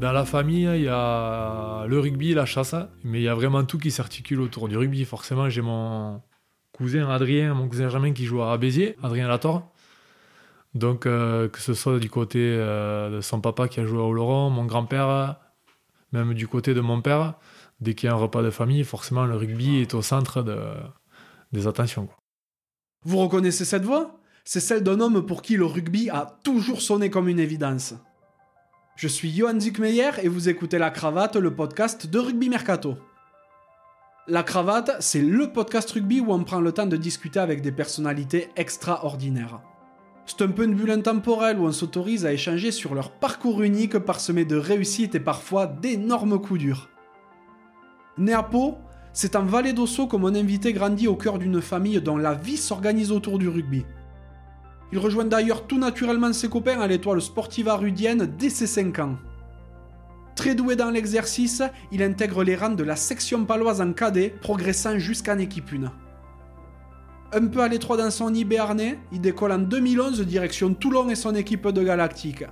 Dans la famille, il y a le rugby, la chasse, mais il y a vraiment tout qui s'articule autour du rugby. Forcément, j'ai mon cousin Adrien, mon cousin Germain qui joue à Béziers, Adrien Lator. Donc, euh, que ce soit du côté euh, de son papa qui a joué à Oloron, mon grand-père, même du côté de mon père, dès qu'il y a un repas de famille, forcément, le rugby est au centre de, des attentions. Vous reconnaissez cette voix? C'est celle d'un homme pour qui le rugby a toujours sonné comme une évidence. Je suis Johan Zuckmeyer et vous écoutez La Cravate, le podcast de Rugby Mercato. La Cravate, c'est le podcast rugby où on prend le temps de discuter avec des personnalités extraordinaires. C'est un peu une bulle intemporelle où on s'autorise à échanger sur leur parcours unique parsemé de réussites et parfois d'énormes coups durs. Né à Pau, c'est en Vallée d'Osso que mon invité grandit au cœur d'une famille dont la vie s'organise autour du rugby. Il rejoint d'ailleurs tout naturellement ses copains à l'étoile sportive rudienne dès ses 5 ans. Très doué dans l'exercice, il intègre les rangs de la section paloise en cadet, progressant jusqu'en équipe 1. Un peu à l'étroit dans son nid il décolle en 2011 direction Toulon et son équipe de Galactique.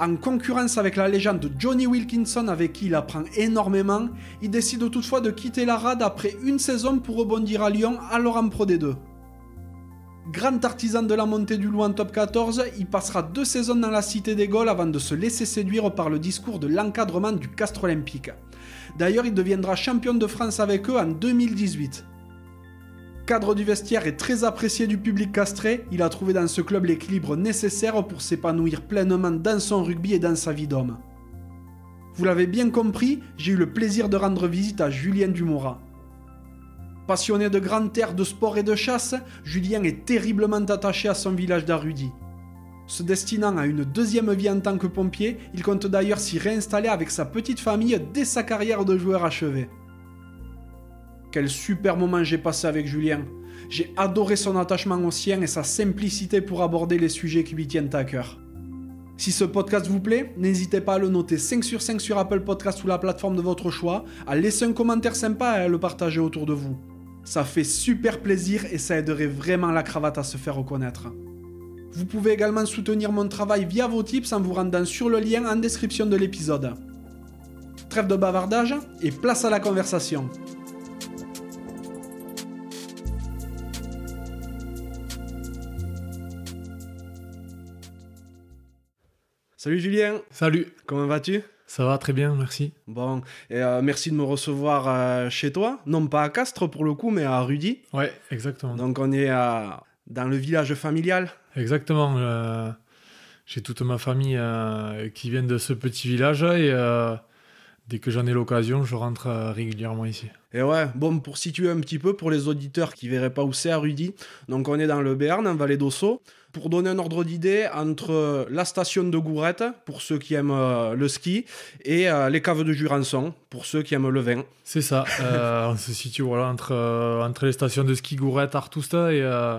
En concurrence avec la légende Johnny Wilkinson avec qui il apprend énormément, il décide toutefois de quitter la rade après une saison pour rebondir à Lyon alors en Pro D2. Grand artisan de la montée du loup en top 14, il passera deux saisons dans la cité des Gaules avant de se laisser séduire par le discours de l'encadrement du Castre Olympique. D'ailleurs, il deviendra champion de France avec eux en 2018. Cadre du vestiaire et très apprécié du public castré, il a trouvé dans ce club l'équilibre nécessaire pour s'épanouir pleinement dans son rugby et dans sa vie d'homme. Vous l'avez bien compris, j'ai eu le plaisir de rendre visite à Julien Dumorat. Passionné de grandes terres, de sport et de chasse, Julien est terriblement attaché à son village d'Arudi. Se destinant à une deuxième vie en tant que pompier, il compte d'ailleurs s'y réinstaller avec sa petite famille dès sa carrière de joueur achevé. Quel super moment j'ai passé avec Julien. J'ai adoré son attachement au sien et sa simplicité pour aborder les sujets qui lui tiennent à cœur. Si ce podcast vous plaît, n'hésitez pas à le noter 5 sur 5 sur Apple Podcast ou la plateforme de votre choix, à laisser un commentaire sympa et à le partager autour de vous. Ça fait super plaisir et ça aiderait vraiment la cravate à se faire reconnaître. Vous pouvez également soutenir mon travail via vos tips en vous rendant sur le lien en description de l'épisode. Trêve de bavardage et place à la conversation. Salut Julien, Salut, comment vas-tu? Ça va très bien, merci. Bon, et euh, merci de me recevoir euh, chez toi, non pas à Castres pour le coup, mais à Rudy. Ouais, exactement. Donc on est euh, dans le village familial. Exactement. J'ai toute ma famille qui vient de ce petit village et dès que j'en ai l'occasion, je rentre régulièrement ici. Et ouais, bon, pour situer un petit peu pour les auditeurs qui verraient pas où c'est à Rudy, donc on est dans le Béarn, en vallée d'Osso. Pour donner un ordre d'idée, entre la station de Gourette, pour ceux qui aiment euh, le ski, et euh, les caves de Jurançon, pour ceux qui aiment le vin. C'est ça. euh, on se situe voilà, entre, euh, entre les stations de ski Gourette, Artousta et, euh,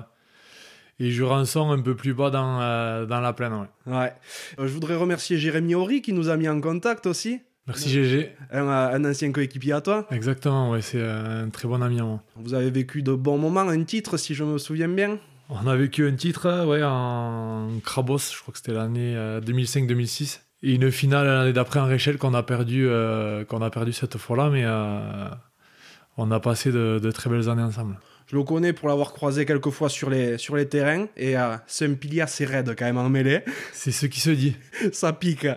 et Jurançon un peu plus bas dans, euh, dans la plaine. ouais. Ouais. Euh, je voudrais remercier Jérémy Horry qui nous a mis en contact aussi, Merci GG. un, euh, un ancien coéquipier à toi. Exactement, ouais, c'est un très bon ami à moi. Vous avez vécu de bons moments, un titre si je me souviens bien. On a vécu un titre euh, ouais, en Crabos, je crois que c'était l'année euh, 2005-2006. Et une finale l'année d'après en Réchelle qu'on a perdu euh, qu'on a perdu cette fois-là, mais euh, on a passé de, de très belles années ensemble. Je le connais pour l'avoir croisé quelques fois sur les, sur les terrains et euh, c'est un pilier assez raide quand même en mêlée. C'est ce qui se dit. Ça pique.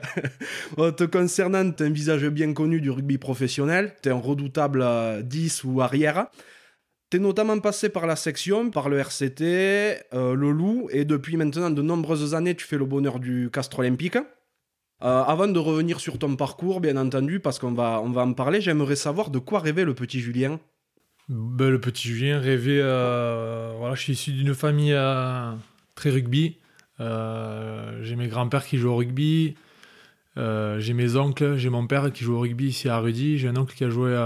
Euh, Te concernant, t'as un visage bien connu du rugby professionnel. T'es un redoutable euh, 10 ou arrière. T'es notamment passé par la section, par le RCT, euh, le Loup, et depuis maintenant de nombreuses années, tu fais le bonheur du Castre Olympique. Euh, avant de revenir sur ton parcours, bien entendu, parce qu'on va, on va en parler, j'aimerais savoir de quoi rêvait le petit Julien. Ben, le petit Julien rêvait. euh, voilà, je suis issu d'une famille très rugby. J'ai mes grands-pères qui jouent au rugby. Euh, j'ai mes oncles, j'ai mon père qui joue au rugby ici à Rudy. J'ai un oncle qui a joué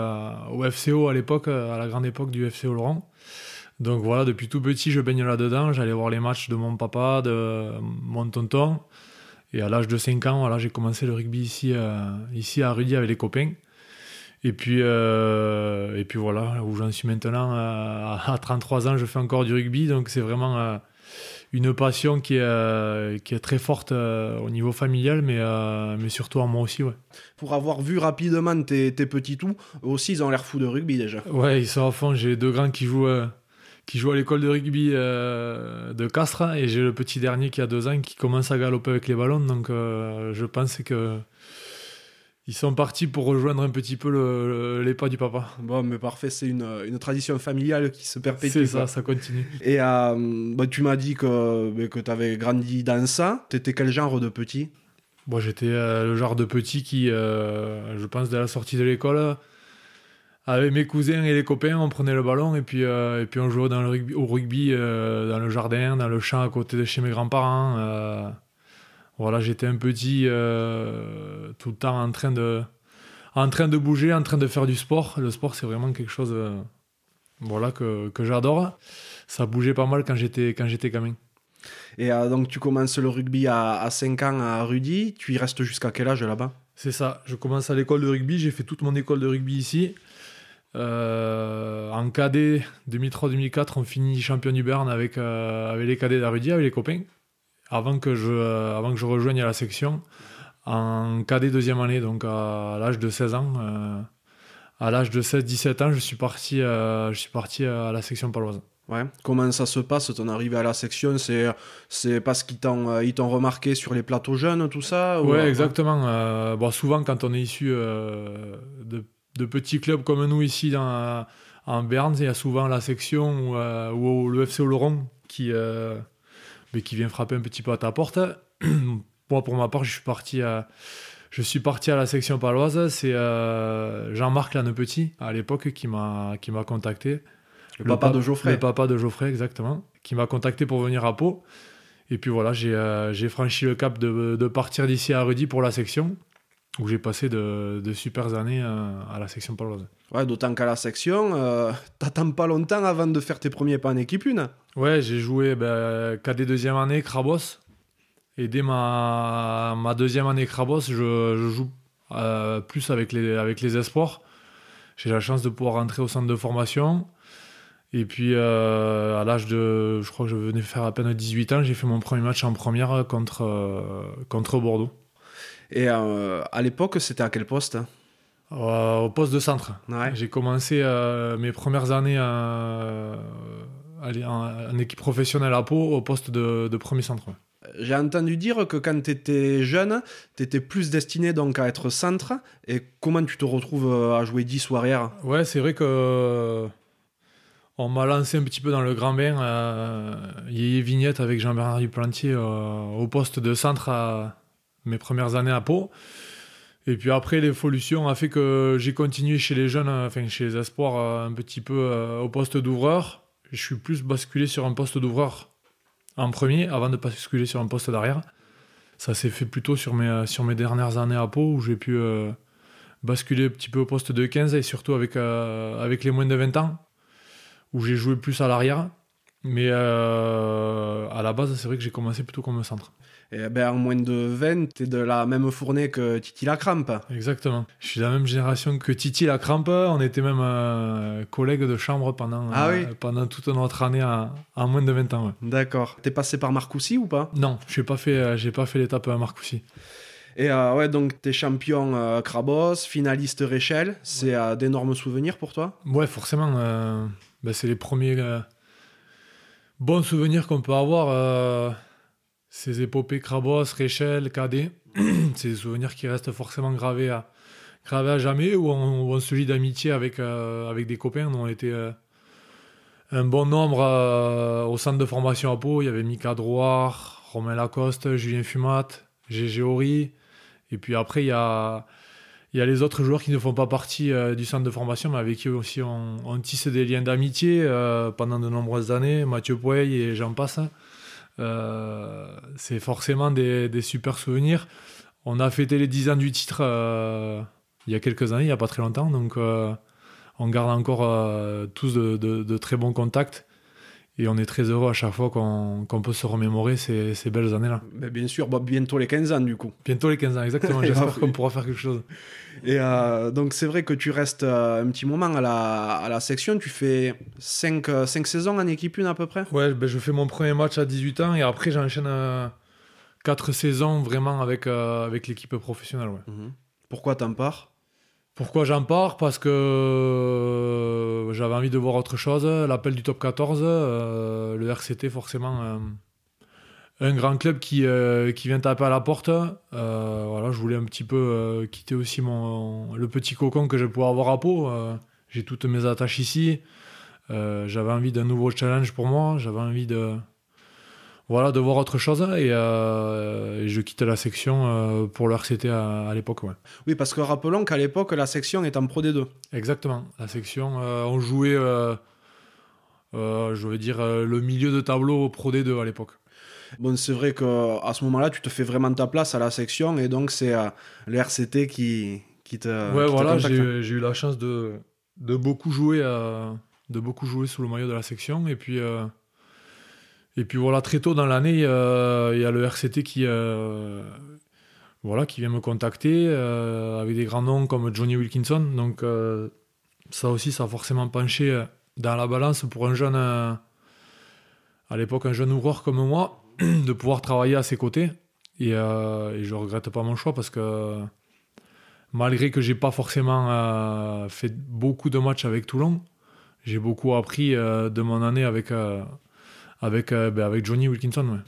au FCO à l'époque, euh, à la grande époque du FCO Laurent. Donc voilà, depuis tout petit, je baigne là-dedans. J'allais voir les matchs de mon papa, de mon tonton. Et à l'âge de 5 ans, voilà, j'ai commencé le rugby ici, euh, ici à Rudy avec les copains. Et puis, euh, et puis voilà, où j'en suis maintenant, à 33 ans, je fais encore du rugby, donc c'est vraiment une passion qui est, qui est très forte au niveau familial, mais, mais surtout en moi aussi. Ouais. Pour avoir vu rapidement tes, tes petits tout, aussi ils ont l'air fous de rugby déjà. Ouais, ils sont à fond. J'ai deux grands qui jouent qui joue à l'école de rugby euh, de Castres et j'ai le petit dernier qui a deux ans qui commence à galoper avec les ballons. Donc euh, je pense que ils sont partis pour rejoindre un petit peu le, les pas du papa. Bon, mais parfait, c'est une, une, tradition familiale qui se perpétue. C'est ça, ça continue. Et euh, bah, tu m'as dit que, bah, que tu avais grandi dans ça. Tu étais quel genre de petit? Bon, j'étais le genre de petit qui, je pense, dès la sortie de l'école, avec mes cousins et les copains, on prenait le ballon et puis, euh, et puis on jouait dans le rugby, au rugby euh, dans le jardin, dans le champ à côté de chez mes grands-parents. Euh. voilà, j'étais un petit tout le temps en train, de, en train de bouger, en train de faire du sport. Le sport, c'est vraiment quelque chose voilà, que, que j'adore. Ça bougeait pas mal quand j'étais, quand j'étais gamin. Et donc tu commences le rugby à, à 5 ans à Rudy, tu y restes jusqu'à quel âge là-bas? C'est ça, je commence à l'école de rugby, j'ai fait toute mon école de rugby ici. Euh, en cadet 2003-2004, on finit champion du Bern avec, euh, avec les cadets d'Arudi, avec les copains, avant que je, euh, avant que je rejoigne la section en cadet deuxième année, donc à, l'âge de 16 ans. à l'âge de 16-17 ans, je suis parti, je suis parti à la section paloise. Ouais. Comment ça se passe ton arrivée à la section? C'est c'est parce qu'ils t'ont ils t'ont remarqué sur les plateaux jeunes tout ça Ouais, exactement. bon, souvent quand on est issu de de petits clubs comme nous ici dans, en Berne, il y a souvent la section ou, euh, le FC Oloron qui, euh, mais qui vient frapper un petit peu à ta porte. Moi, pour ma part, je suis parti à, je suis parti à la section paloise. C'est euh, Jean-Marc Lannepetit, à l'époque, qui m'a, qui m'a contacté. Le, papa de Geoffrey. Le papa de Geoffrey, exactement. Qui m'a contacté pour venir à Pau. Et puis voilà, j'ai, j'ai franchi le cap de, de partir d'ici à Rudy pour la section où j'ai passé de, de, super années à, la section paloise. Ouais, d'autant qu'à la section, euh, t'attends pas longtemps avant de faire tes premiers pas en équipe une. Ouais, j'ai joué ben, KD deuxième année, Krabos. Et dès ma, ma deuxième année Krabos, je, je joue euh, plus avec les, avec les espoirs. J'ai la chance de pouvoir rentrer au centre de formation. Et puis, euh, à l'âge de, je crois que je venais faire à peine 18 ans, j'ai fait mon premier match en première contre, euh, contre Bordeaux. Et euh, à l'époque, c'était à quel poste euh, Au poste de centre. J'ai commencé euh, mes premières années en, équipe professionnelle à Pau au poste de, premier centre. J'ai entendu dire que quand tu étais jeune, tu étais plus destiné donc à être centre. Et comment tu te retrouves à jouer 10 ou arrière? Ouais, c'est vrai que on m'a lancé un petit peu dans le grand bain. Il y a Vignette avec Jean-Bernard Duplantier au poste de centre à, mes premières années à Pau. Et puis après, l'évolution a fait que j'ai continué chez les jeunes, enfin chez les espoirs, euh, un petit peu euh, au poste d'ouvreur. Je suis plus basculé sur un poste d'ouvreur en premier avant de basculer sur un poste d'arrière. Ça s'est fait plutôt sur mes, euh, dernières années à Pau où j'ai pu basculer un petit peu au poste de 15 et surtout avec, avec les moins de 20 ans où j'ai joué plus à l'arrière. Mais à la base, c'est vrai que j'ai commencé plutôt comme centre. Et ben, en moins de 20, tu es de la même fournée que Titi la Crampe. Exactement. Je suis de la même génération que Titi la Crampe. On était même euh, collègues de chambre pendant, ah euh, pendant toute notre année en moins de 20 ans. D'accord. T'es passé par Marcoussis ou pas? Non, je n'ai pas fait, euh, j'ai pas fait l'étape à Marcoussis. Et ouais, donc t'es champion Krabos, finaliste Réchel. C'est d'énormes souvenirs pour toi? Ouais, forcément. Ben, c'est les premiers bons souvenirs qu'on peut avoir ces épopées Krabos, Réchel, Cadet, c'est des souvenirs qui restent forcément gravés à, gravés à jamais, où on, se lie d'amitié avec, euh, avec des copains. On était euh, un bon nombre euh, au centre de formation à Pau. Il y avait Mika Drouard, Romain Lacoste, Julien Fumat, Gégé Horry. Et puis après, il y a, y a les autres joueurs qui ne font pas partie du centre de formation, mais avec qui aussi on, on tisse des liens d'amitié pendant de nombreuses années. Mathieu Pouey et j'en passe. Euh, c'est forcément des, super souvenirs. On a fêté les 10 ans du titre euh, il y a quelques années, il n'y a pas très longtemps, donc euh, on garde encore tous de, très bons contacts. Et on est très heureux à chaque fois qu'on peut se remémorer ces, ces belles années-là. Bien sûr, bah, bientôt les 15 ans du coup. Bientôt les 15 ans, exactement. J'espère qu'on pourra faire quelque chose. Et euh, donc c'est vrai que tu restes euh, un petit moment à la, à la section, tu fais 5, 5 saisons en équipe une à peu près? Ouais, ben, je fais mon premier match à 18 ans et après j'enchaîne 4 saisons vraiment avec, avec l'équipe professionnelle. Ouais. Mhm. Pourquoi t'en pars? Pourquoi j'en pars? Parce que euh, j'avais envie de voir autre chose. L'appel du top 14, euh, le RCT, forcément, euh, un grand club qui, vient taper à la porte. voilà, je voulais un petit peu quitter aussi mon, le petit cocon que je pouvais avoir à peau. J'ai toutes mes attaches ici. j'avais envie d'un nouveau challenge pour moi. J'avais envie de, voilà, de voir autre chose. Et, euh, je quitte la section euh, pour le RCT à, l'époque. Ouais. Oui, parce que rappelons qu'à l'époque, la section est en Pro D2. Exactement. La section, euh, on jouait, je veux dire, le milieu de tableau Pro D2 à l'époque. Bon, c'est vrai qu'à ce moment-là, tu te fais vraiment ta place à la section et donc c'est le RCT qui, qui te. Ouais, voilà, j'ai eu la chance de, de, beaucoup jouer, de beaucoup jouer sous le maillot de la section et puis. Et puis voilà, très tôt dans l'année, il y a le RCT qui, euh, voilà, qui vient me contacter euh, avec des grands noms comme Johnny Wilkinson. Donc euh, ça aussi, ça a forcément penché dans la balance pour un jeune, à l'époque un jeune ouvreur comme moi, de pouvoir travailler à ses côtés. Et, je regrette pas mon choix parce que malgré que j'ai pas forcément fait beaucoup de matchs avec Toulon, j'ai beaucoup appris de mon année avec avec, euh, ben, avec Johnny Wilkinson.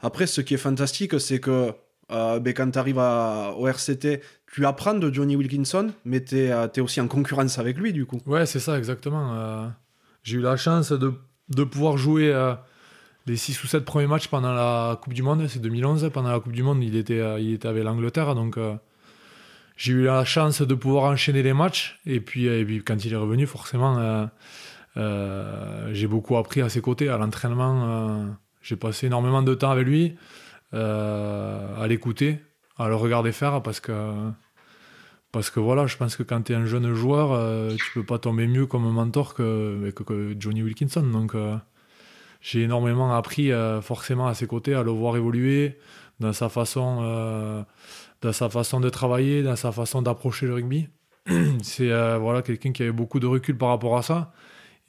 Après, ce qui est fantastique, c'est que euh, ben, quand tu arrives au RCT, tu apprends de Johnny Wilkinson, mais tu es, es, aussi en concurrence avec lui, du coup. Ouais, c'est ça, exactement. Euh, j'ai eu la chance de, de pouvoir jouer les 6 ou 7 premiers matchs pendant la Coupe du Monde. C'est 2011. Pendant la Coupe du Monde, il était, il était avec l'Angleterre. Donc, j'ai eu la chance de pouvoir enchaîner les matchs. Et puis, et puis quand il est revenu, forcément euh, j'ai beaucoup appris à ses côtés, à l'entraînement. Euh, j'ai passé énormément de temps avec lui, euh, à l'écouter, à le regarder faire, parce que parce que voilà, je pense que quand tu es un jeune joueur, tu peux pas tomber mieux comme mentor que, que, Johnny Wilkinson. Donc j'ai énormément appris forcément à ses côtés, à le voir évoluer dans sa façon, dans sa façon de travailler, dans sa façon d'approcher le rugby. C'est voilà quelqu'un qui avait beaucoup de recul par rapport à ça.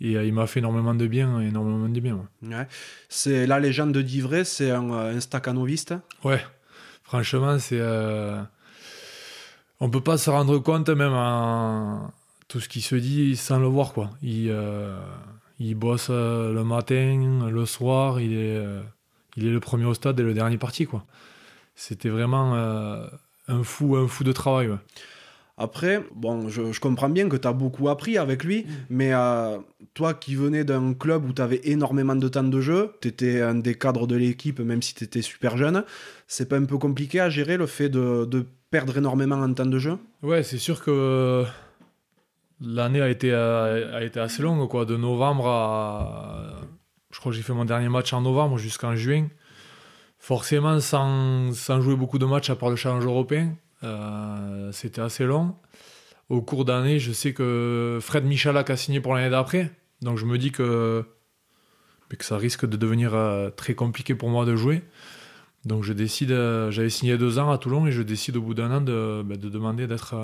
Et euh, il m'a fait énormément de bien, énormément de bien. Ouais. C'est la légende de Divray, c'est un, euh, un staccanoviste. Ouais, franchement, c'est. Euh... On peut pas se rendre compte, même en tout ce qui se dit, sans le voir. quoi. Il, euh, il bosse le matin, le soir, il est, il est le premier au stade et le dernier parti. quoi. C'était vraiment un, fou, un fou de travail. Ouais. Après, bon, je, comprends bien que tu as beaucoup appris avec lui, mm. mais euh, toi qui venais d'un club où tu avais énormément de temps de jeu, tu étais un des cadres de l'équipe, même si tu étais super jeune, c'est pas un peu compliqué à gérer le fait de, perdre énormément en temps de jeu? Ouais, c'est sûr que l'année a été, a, été assez longue, quoi, de novembre à. Je crois que j'ai fait mon dernier match en novembre jusqu'en juin. Forcément, sans, sans jouer beaucoup de matchs à part le challenge européen. Euh, c'était assez long. Au cours d'année, je sais que Fred Michalak a signé pour l'année d'après. Donc je me dis que, que ça risque de devenir euh, très compliqué pour moi de jouer. Donc je décide, euh, j'avais signé deux ans à Toulon et je décide au bout d'un an de, de demander d'être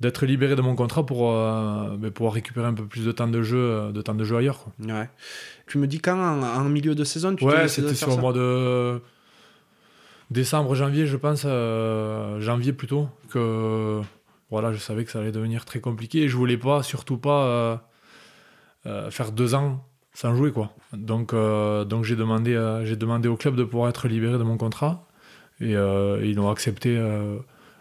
d'être libéré de mon contrat pour ben, pouvoir récupérer un peu plus de temps de jeu, de temps de jeu ailleurs. Ouais. Tu me dis quand en, milieu de saison tu Ouais, c'était sur le mois de décembre, janvier, je pense, euh, janvier plutôt, que voilà, je savais que ça allait devenir très compliqué et je voulais pas, surtout pas, euh, euh, faire deux ans sans jouer quoi. Donc, donc j'ai demandé, j'ai demandé au club de pouvoir être libéré de mon contrat et, ils l'ont accepté.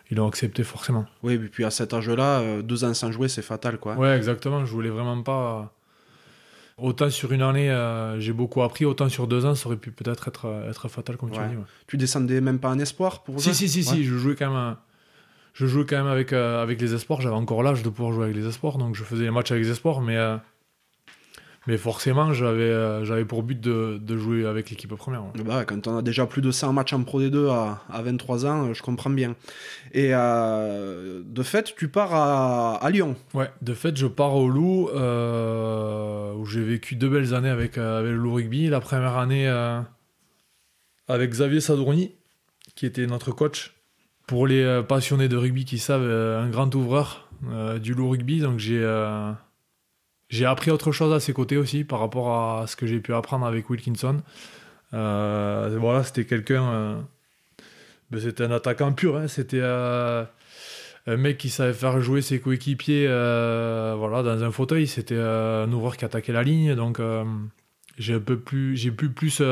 ils l'ont accepté forcément. Oui, et puis à cet âge-là, deux ans sans jouer, c'est fatal quoi. Ouais, exactement. Je voulais vraiment pas Autant sur une année, euh, j'ai beaucoup appris, autant sur deux ans, ça aurait pu peut-être être, euh, être fatal, comme tu dis. Tu descendais même pas en espoir pour Si, si, si, si, je jouais quand même, je jouais quand même avec, euh, avec les espoirs. J'avais encore l'âge de pouvoir jouer avec les espoirs, donc je faisais les matchs avec les espoirs, mais, Mais forcément, j'avais euh, j'avais pour but de, de jouer avec l'équipe première. ouais. Bah, quand on a déjà plus de 100 matchs en Pro D2 à, à 23 ans, euh, je comprends bien. Et euh, de fait, tu pars à, à Lyon. Ouais, de fait, je pars au Loup, euh, où j'ai vécu deux belles années avec, avec le Loup Rugby. La première année euh, avec Xavier Sadourny, qui était notre coach. Pour les passionnés de rugby qui savent, un grand ouvreur du Loup Rugby. Donc j'ai j'ai appris autre chose à ses côtés aussi par rapport à ce que j'ai pu apprendre avec Wilkinson. Euh, voilà, c'était quelqu'un. euh, ben, c'était un attaquant pur. hein. C'était. euh, un mec qui savait faire jouer ses coéquipiers voilà, dans un fauteuil. C'était un ouvreur qui attaquait la ligne. Donc, j'ai pu plus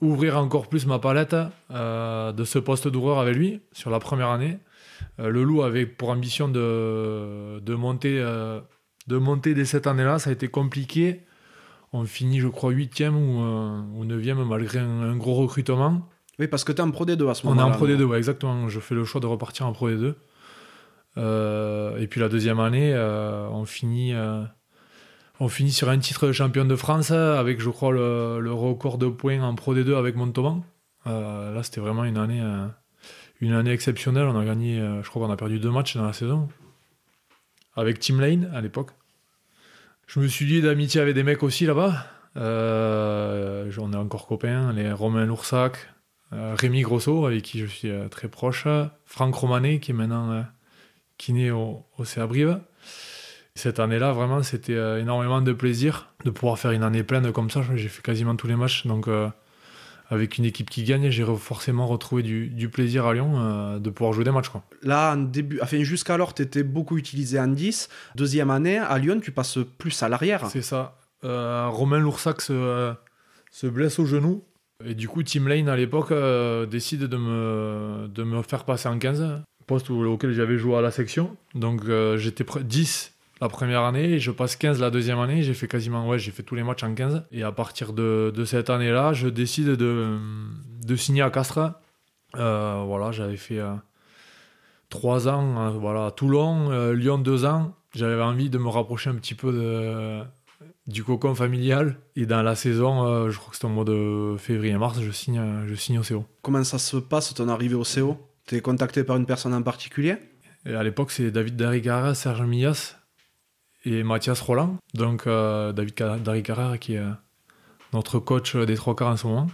ouvrir encore plus ma palette de ce poste d'ouvreur avec lui sur la première année. Euh, le Loup avait pour ambition de, de monter, euh, de monter dès cette année-là. Ça a été compliqué. On finit, je crois, 8e ou, euh, ou 9e malgré un, un gros recrutement. Oui, parce que tu es en Pro D2 à ce On est moment-là. en Pro D2, ouais, exactement. Je fais le choix de repartir en Pro D2. Euh, et puis la deuxième année, euh, on, finit, euh, on finit sur un titre de champion de France avec, je crois, le, le record de points en Pro D2 avec Montauban. Là, c'était vraiment une année, une année exceptionnelle. On a gagné, euh, je crois qu'on a perdu deux matchs dans la saison. Avec Team Lane à l'époque. Je me suis lié d'amitié avec des mecs aussi là-bas. Euh, on est encore copains, les Romain Loursac, euh, Rémi Grosso, avec qui je suis euh, très proche, Franck Romanet, qui est maintenant kiné au, au CA. Cette année-là, vraiment, c'était énormément de plaisir de pouvoir faire une année pleine comme ça. J'ai fait quasiment tous les matchs, donc avec une équipe qui gagne, j'ai forcément retrouvé du, du plaisir à Lyon euh, de pouvoir jouer des matchs. Quoi. Là, en début, enfin, jusqu'alors, tu étais beaucoup utilisé en 10. Deuxième année, à Lyon, tu passes plus à l'arrière. C'est ça. Euh, Romain Loursac se, se blesse au genou. Et du coup, Tim Lane, à l'époque, euh, décide de me, de me faire passer en 15, poste au- auquel j'avais joué à la section. Donc, j'étais prêt- 10 la première année et je passe 15 la deuxième année. J'ai fait quasiment, ouais, j'ai fait tous les matchs en 15. Et à partir de, de cette année-là, je décide de, de signer à Castres. Euh, voilà, j'avais fait 3 ans euh, voilà, à Toulon, euh, Lyon 2 ans. J'avais envie de me rapprocher un petit peu de, du cocon familial. Et dans la saison, euh, je crois que c'était au mois de février-mars, je signe, euh, je signe au CO. Comment ça se passe ton arrivée au CO Tu es contacté par une personne en particulier? Et à l'époque, c'est David Darigara, Serge Millas et Mathias Roland. Donc, euh, David Ca- Darigara qui est euh, notre coach des trois quarts en ce moment.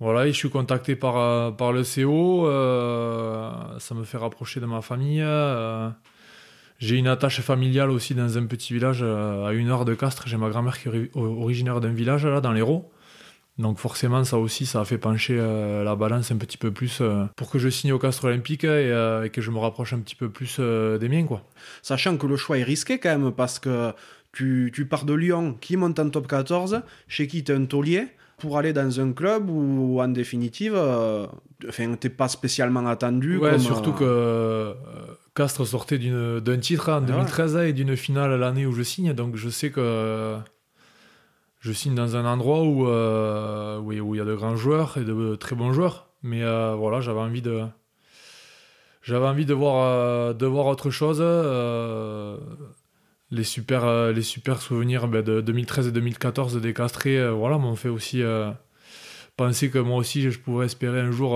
Voilà, je suis contacté par, euh, le CO. euh, ça me fait rapprocher de ma famille. euh, j'ai une attache familiale aussi dans un petit village euh, à une heure de Castres. J'ai ma grand-mère qui est ori- originaire d'un village là, dans l'Hérault. Donc forcément, ça aussi, ça a fait pencher euh, la balance un petit peu plus euh, pour que je signe au Castres Olympique et, euh, et que je me rapproche un petit peu plus des miens. Quoi. Sachant que le choix est risqué quand même, parce que tu, tu pars de Lyon, qui monte en top 14, chez qui tu es un taulier, pour aller dans un club où, en définitive, enfin, t'es pas spécialement attendu. Ouais, comme, surtout que Castres sortait d'un titre en Ouais. 2013 et d'une finale l'année où je signe. Donc je sais que je signe dans un endroit où euh, où il où il y a de grands joueurs et de très bons joueurs. Mais euh, voilà, j'avais envie de j'avais envie de voir euh, de voir autre chose. les super les super souvenirs ben, de 2013 et 2014 des Castrés, euh, voilà, m'ont fait aussi penser que moi aussi je pouvais espérer un jour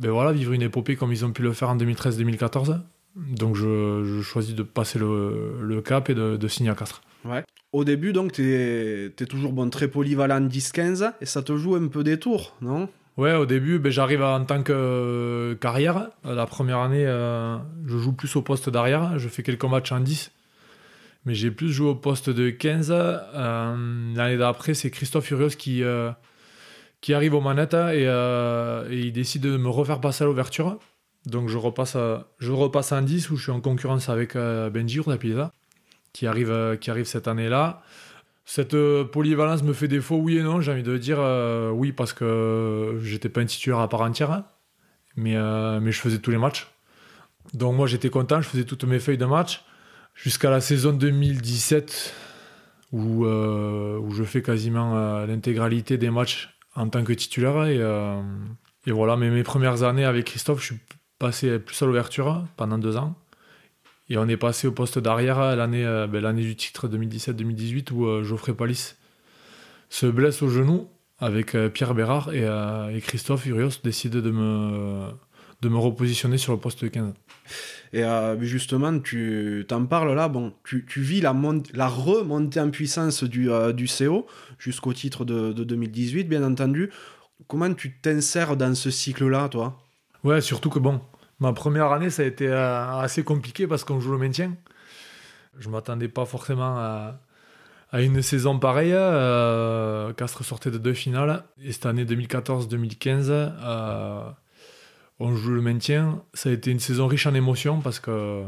ben voilà, vivre une épopée comme ils ont pu le faire en 2013-2014. Donc je, je choisis de passer le, le cap et de, de signer à Castres. Ouais. Au début, donc, tu es, toujours bon, très polyvalent en 10-15, et ça te joue un peu des tours, non? Ouais, au début, ben, j'arrive en tant que euh, carrière. Euh, La première année, euh, je joue plus au poste d'arrière. Je fais quelques matchs en 10. Mais j'ai plus joué au poste de 15. Euh, L'année d'après, c'est Christophe Furios qui, qui arrive aux manettes et, et il décide de me refaire passer à l'ouverture. Donc je repasse, je repasse en 10 où je suis en concurrence avec Benji Urdapileza qui arrive, euh, qui arrive cette année-là. Cette euh, polyvalence me fait défaut, oui et non. J'ai envie de dire euh, oui parce que j'étais pas un titulaire à part entière, hein. mais, mais je faisais tous les matchs. Donc moi j'étais content, je faisais toutes mes feuilles de match jusqu'à la saison 2017 où, où je fais quasiment l'intégralité des matchs en tant que titulaire. Et, et voilà, mais mes premières années avec Christophe, je suis passé plus à l'ouverture pendant deux ans. Et on est passé au poste d'arrière l'année ben, l'année du titre 2017-2018 où Geoffrey Palis se blesse au genou avec Pierre Bérard et, Christophe Urios décident de me, de me repositionner sur le poste de 15. Et justement, tu t'en parles là, bon, tu, tu vis la, la remontée en puissance du, du CO jusqu'au titre de, de, 2018, bien entendu. Comment tu t'insères dans ce cycle-là, toi? Ouais, surtout que bon, ma première année, ça a été euh, assez compliqué parce qu'on joue le maintien. Je m'attendais pas forcément à, une saison pareille. Euh, Castres sortait de deux finales. Et cette année 2014-2015, euh, on joue le maintien. Ça a été une saison riche en émotions parce que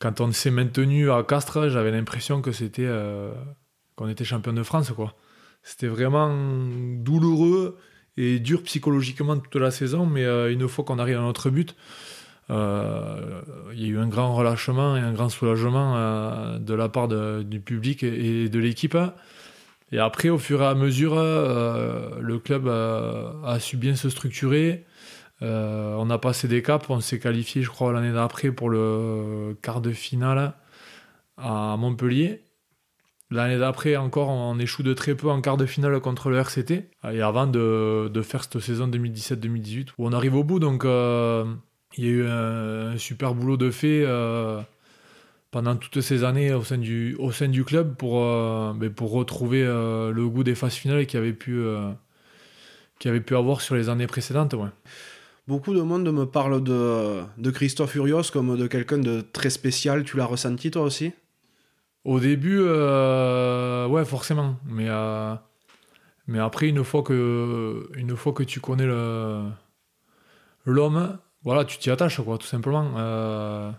quand on s'est maintenu à Castres, j'avais l'impression que c'était qu'on était champion de France. C'était vraiment douloureux et dur psychologiquement toute la saison, mais euh, une fois qu'on arrive à notre but, euh, il y a eu un grand relâchement et un grand soulagement euh, de la part du public et, de l'équipe. Et après, au fur et à mesure, le club a su bien se structurer. on a passé des caps, on s'est qualifié, je crois, l'année d'après pour le quart de finale à Montpellier. L'année d'après, encore, on échoue de très peu en quart de finale contre le RCT. Et avant de, faire cette saison 2017-2018, où on arrive au bout. Donc, euh, il y a eu un, super boulot de fait euh, pendant toutes ces années au sein du, club pour, euh, ben, retrouver le goût des phases finales qu'il avait pu, avait pu avoir sur les années précédentes. Beaucoup de monde me parle de, de Christophe Urios comme de quelqu'un de très spécial. Tu l'as ressenti toi aussi? Au début, euh, ouais, forcément. Mais, euh, mais après, une fois, que, une fois que tu connais l'homme, voilà, tu t'y attaches, quoi, tout simplement. Euh,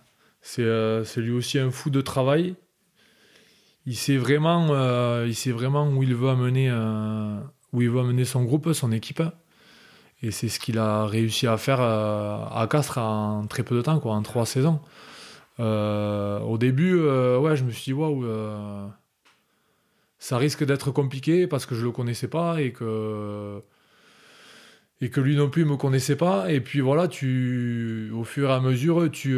c'est lui aussi un fou de travail. Il sait vraiment, il sait vraiment où il veut amener, où il veut amener son groupe, son équipe. Et c'est ce qu'il a réussi à faire à Castres en très peu de temps, quoi, en trois saisons. Euh, au début, euh, ouais, je me suis dit, waouh, euh, ça risque d'être compliqué parce que je le connaissais pas et que et que lui non plus me connaissait pas. Et puis voilà, tu, au fur et à mesure, tu,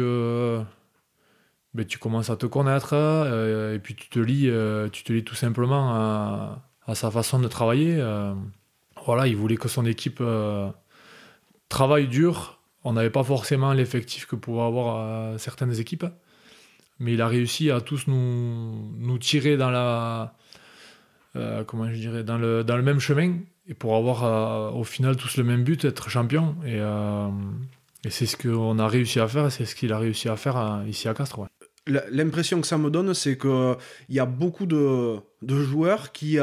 ben, tu commences à te connaître et puis tu te lis, tu te lis tout simplement à, à sa façon de travailler. voilà, il voulait que son équipe travaille dur on n'avait pas forcément l'effectif que pouvaient avoir euh, certaines équipes, mais il a réussi à tous nous, tirer dans la euh, comment je dirais dans le, dans le même chemin et pour avoir euh, au final tous le même but, être champion. Et, c'est ce qu'on a réussi à faire, c'est ce qu'il a réussi à faire ici à Castres. L'impression que ça me donne, c'est qu'il y a beaucoup de, de joueurs qui,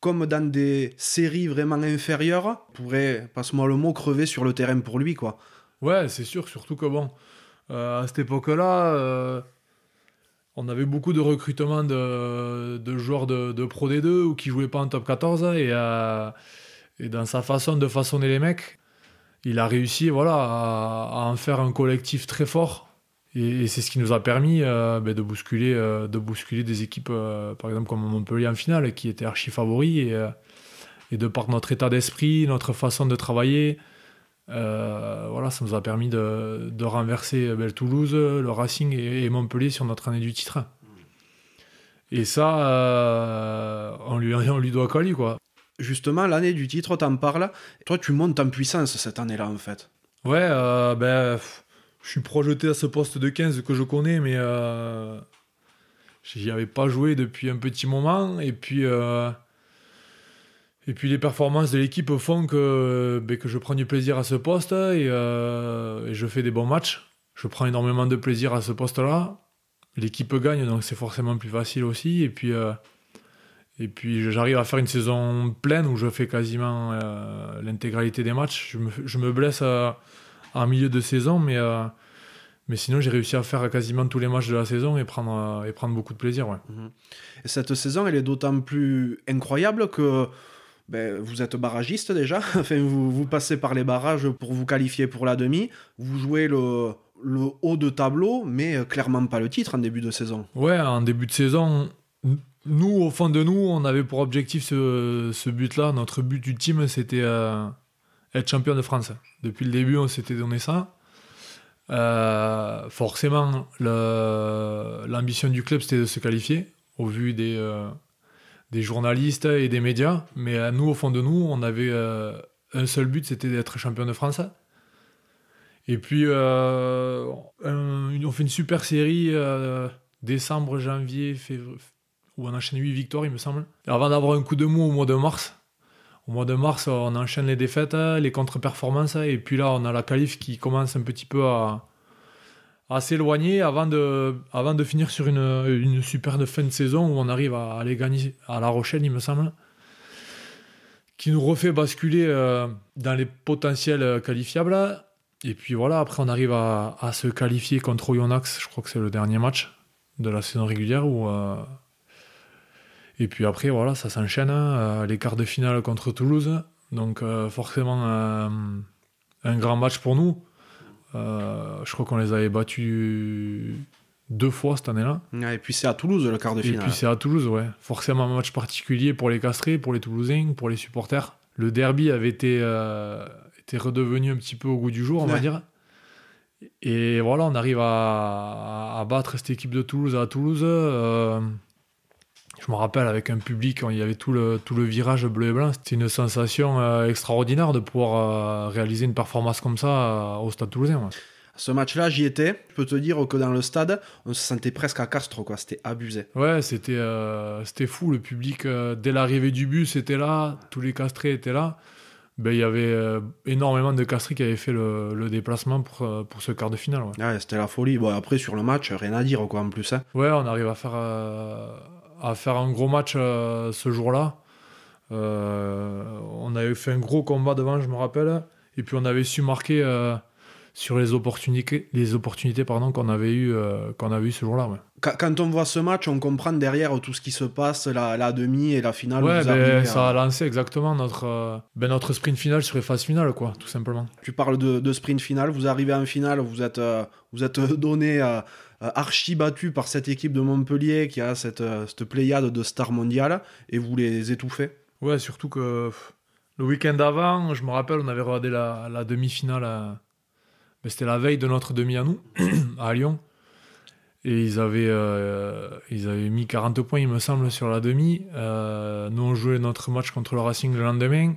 comme dans des séries vraiment inférieures, pourraient, passe-moi le mot, crever sur le terrain pour lui. quoi. Ouais, c'est sûr, surtout que bon, euh, à cette époque-là, euh, on avait beaucoup de recrutements de, joueurs de, Pro D2 ou qui jouaient pas en top 14 et, euh, et dans sa façon de façonner les mecs, il a réussi voilà, à, en faire un collectif très fort. Et, c'est ce qui nous a permis ben, de, bousculer, de bousculer des équipes, par exemple comme Montpellier en finale, qui étaient archi favoris. Et, et de par notre état d'esprit, notre façon de travailler, euh, voilà, ça nous a permis de, de renverser Belle Toulouse, le Racing et, Montpellier sur notre année du titre. Et ça, euh, on, lui, on lui doit coller, quoi. Justement, l'année du titre, t'en parles. Toi, tu montes en puissance cette année-là, en fait. Ouais, euh, ben, je suis projeté à ce poste de 15 que je connais, mais j'y avais pas joué depuis un petit moment. Et puis, et puis les performances de l'équipe font que, ben, que je prends du plaisir à ce poste euh, et, je fais des bons matchs. Je prends énormément de plaisir à ce poste-là. L'équipe gagne, donc c'est forcément plus facile aussi. Et puis, euh, puis j'arrive à faire une saison pleine où je fais quasiment euh, l'intégralité des matchs. Je me, je me blesse en milieu de saison, mais, mais sinon j'ai réussi à faire quasiment tous les matchs de la saison et prendre, et prendre beaucoup de plaisir. Ouais. Mhm. Et cette saison, elle est d'autant plus incroyable que ben, vous êtes barragiste déjà, enfin, vous, vous, passez par les barrages pour vous qualifier pour la demi, vous jouez le, haut de tableau, mais euh, clairement pas le titre en début de saison. Ouais, en début de saison, nous, au fond de nous, on avait pour objectif ce, but-là. Notre but ultime, c'était euh, être champion de France. Depuis le début, on s'était donné ça. Euh, forcément, l'ambition du club, c'était de se qualifier, au vu des, des journalistes et des médias. Mais à nous, au fond de nous, on avait un seul but, c'était d'être champion de France. Et puis, on fait une super série, décembre, janvier, février, où on enchaîne 8 victoires, il me semble. avant d'avoir un coup de mou au mois de mars, au mois de mars, on enchaîne les défaites, les contre-performances, et puis là, on a la qualif qui commence un petit peu à, s'éloigner avant de, avant de finir sur une, une superbe fin de saison où on arrive à aller gagner à La Rochelle, il me semble, qui nous refait basculer euh, dans les potentiels qualifiables. Et puis voilà, après, on arrive à, se qualifier contre Oyonnax, je crois que c'est le dernier match de la saison régulière. Euh, et puis après, voilà, ça s'enchaîne. Euh, les quarts de finale contre Toulouse. Donc euh, forcément, euh, un grand match pour nous. Je crois qu'on les avait battus deux fois cette année-là. et puis c'est à Toulouse le quart de finale. Et puis c'est à Toulouse, ouais. Forcément un match particulier pour les castrés, pour les Toulousains, pour les supporters. Le derby avait été, été redevenu un petit peu au goût du jour, on va dire. Et voilà, on arrive à, à, battre cette équipe de Toulouse à Toulouse. Je me rappelle avec un public, il y avait tout le, tout le virage bleu et blanc, c'était une sensation euh, extraordinaire de pouvoir euh, réaliser une performance comme ça euh, au Stade Toulousain. Ce match-là, j'y étais. Je peux te dire que dans le stade, on se sentait presque à Castres, quoi. C'était abusé. Ouais, c'était c'était fou. Le public, dès l'arrivée du bus, était là. Tous les castrés étaient là. Ben, il y avait énormément de castrés qui avaient fait le, le déplacement pour, pour ce quart de finale. Ouais, c'était la folie. Bon, après, sur le match, rien à dire, quoi, en plus. Hein. Ouais, on arrive à faire à faire un gros match euh, ce jour-là. Euh, on avait fait un gros combat devant, je me rappelle. Et puis on avait su marquer euh, sur les opportunités, les opportunités pardon, qu'on avait eues qu'on avait eu ce jour-là. Quand on voit ce match, on comprend derrière tout ce qui se passe, la, demi et la finale. Ouais, ben, ça a lancé exactement notre, ben, notre sprint final sur les phases finales, quoi, tout simplement. Tu parles de, sprint final, vous arrivez en finale, vous êtes, vous êtes donné archi battu par cette équipe de Montpellier qui a cette, euh, cette pléiade de stars mondiales et vous les étouffez Ouais, surtout que le week-end avant, je me rappelle, on avait regardé la, la demi-finale. Ben, c'était la veille de notre demi à nous, à Lyon. Et ils avaient, euh, ils avaient mis 40 points, il me semble, sur la demi. nous, on jouait notre match contre le Racing le lendemain.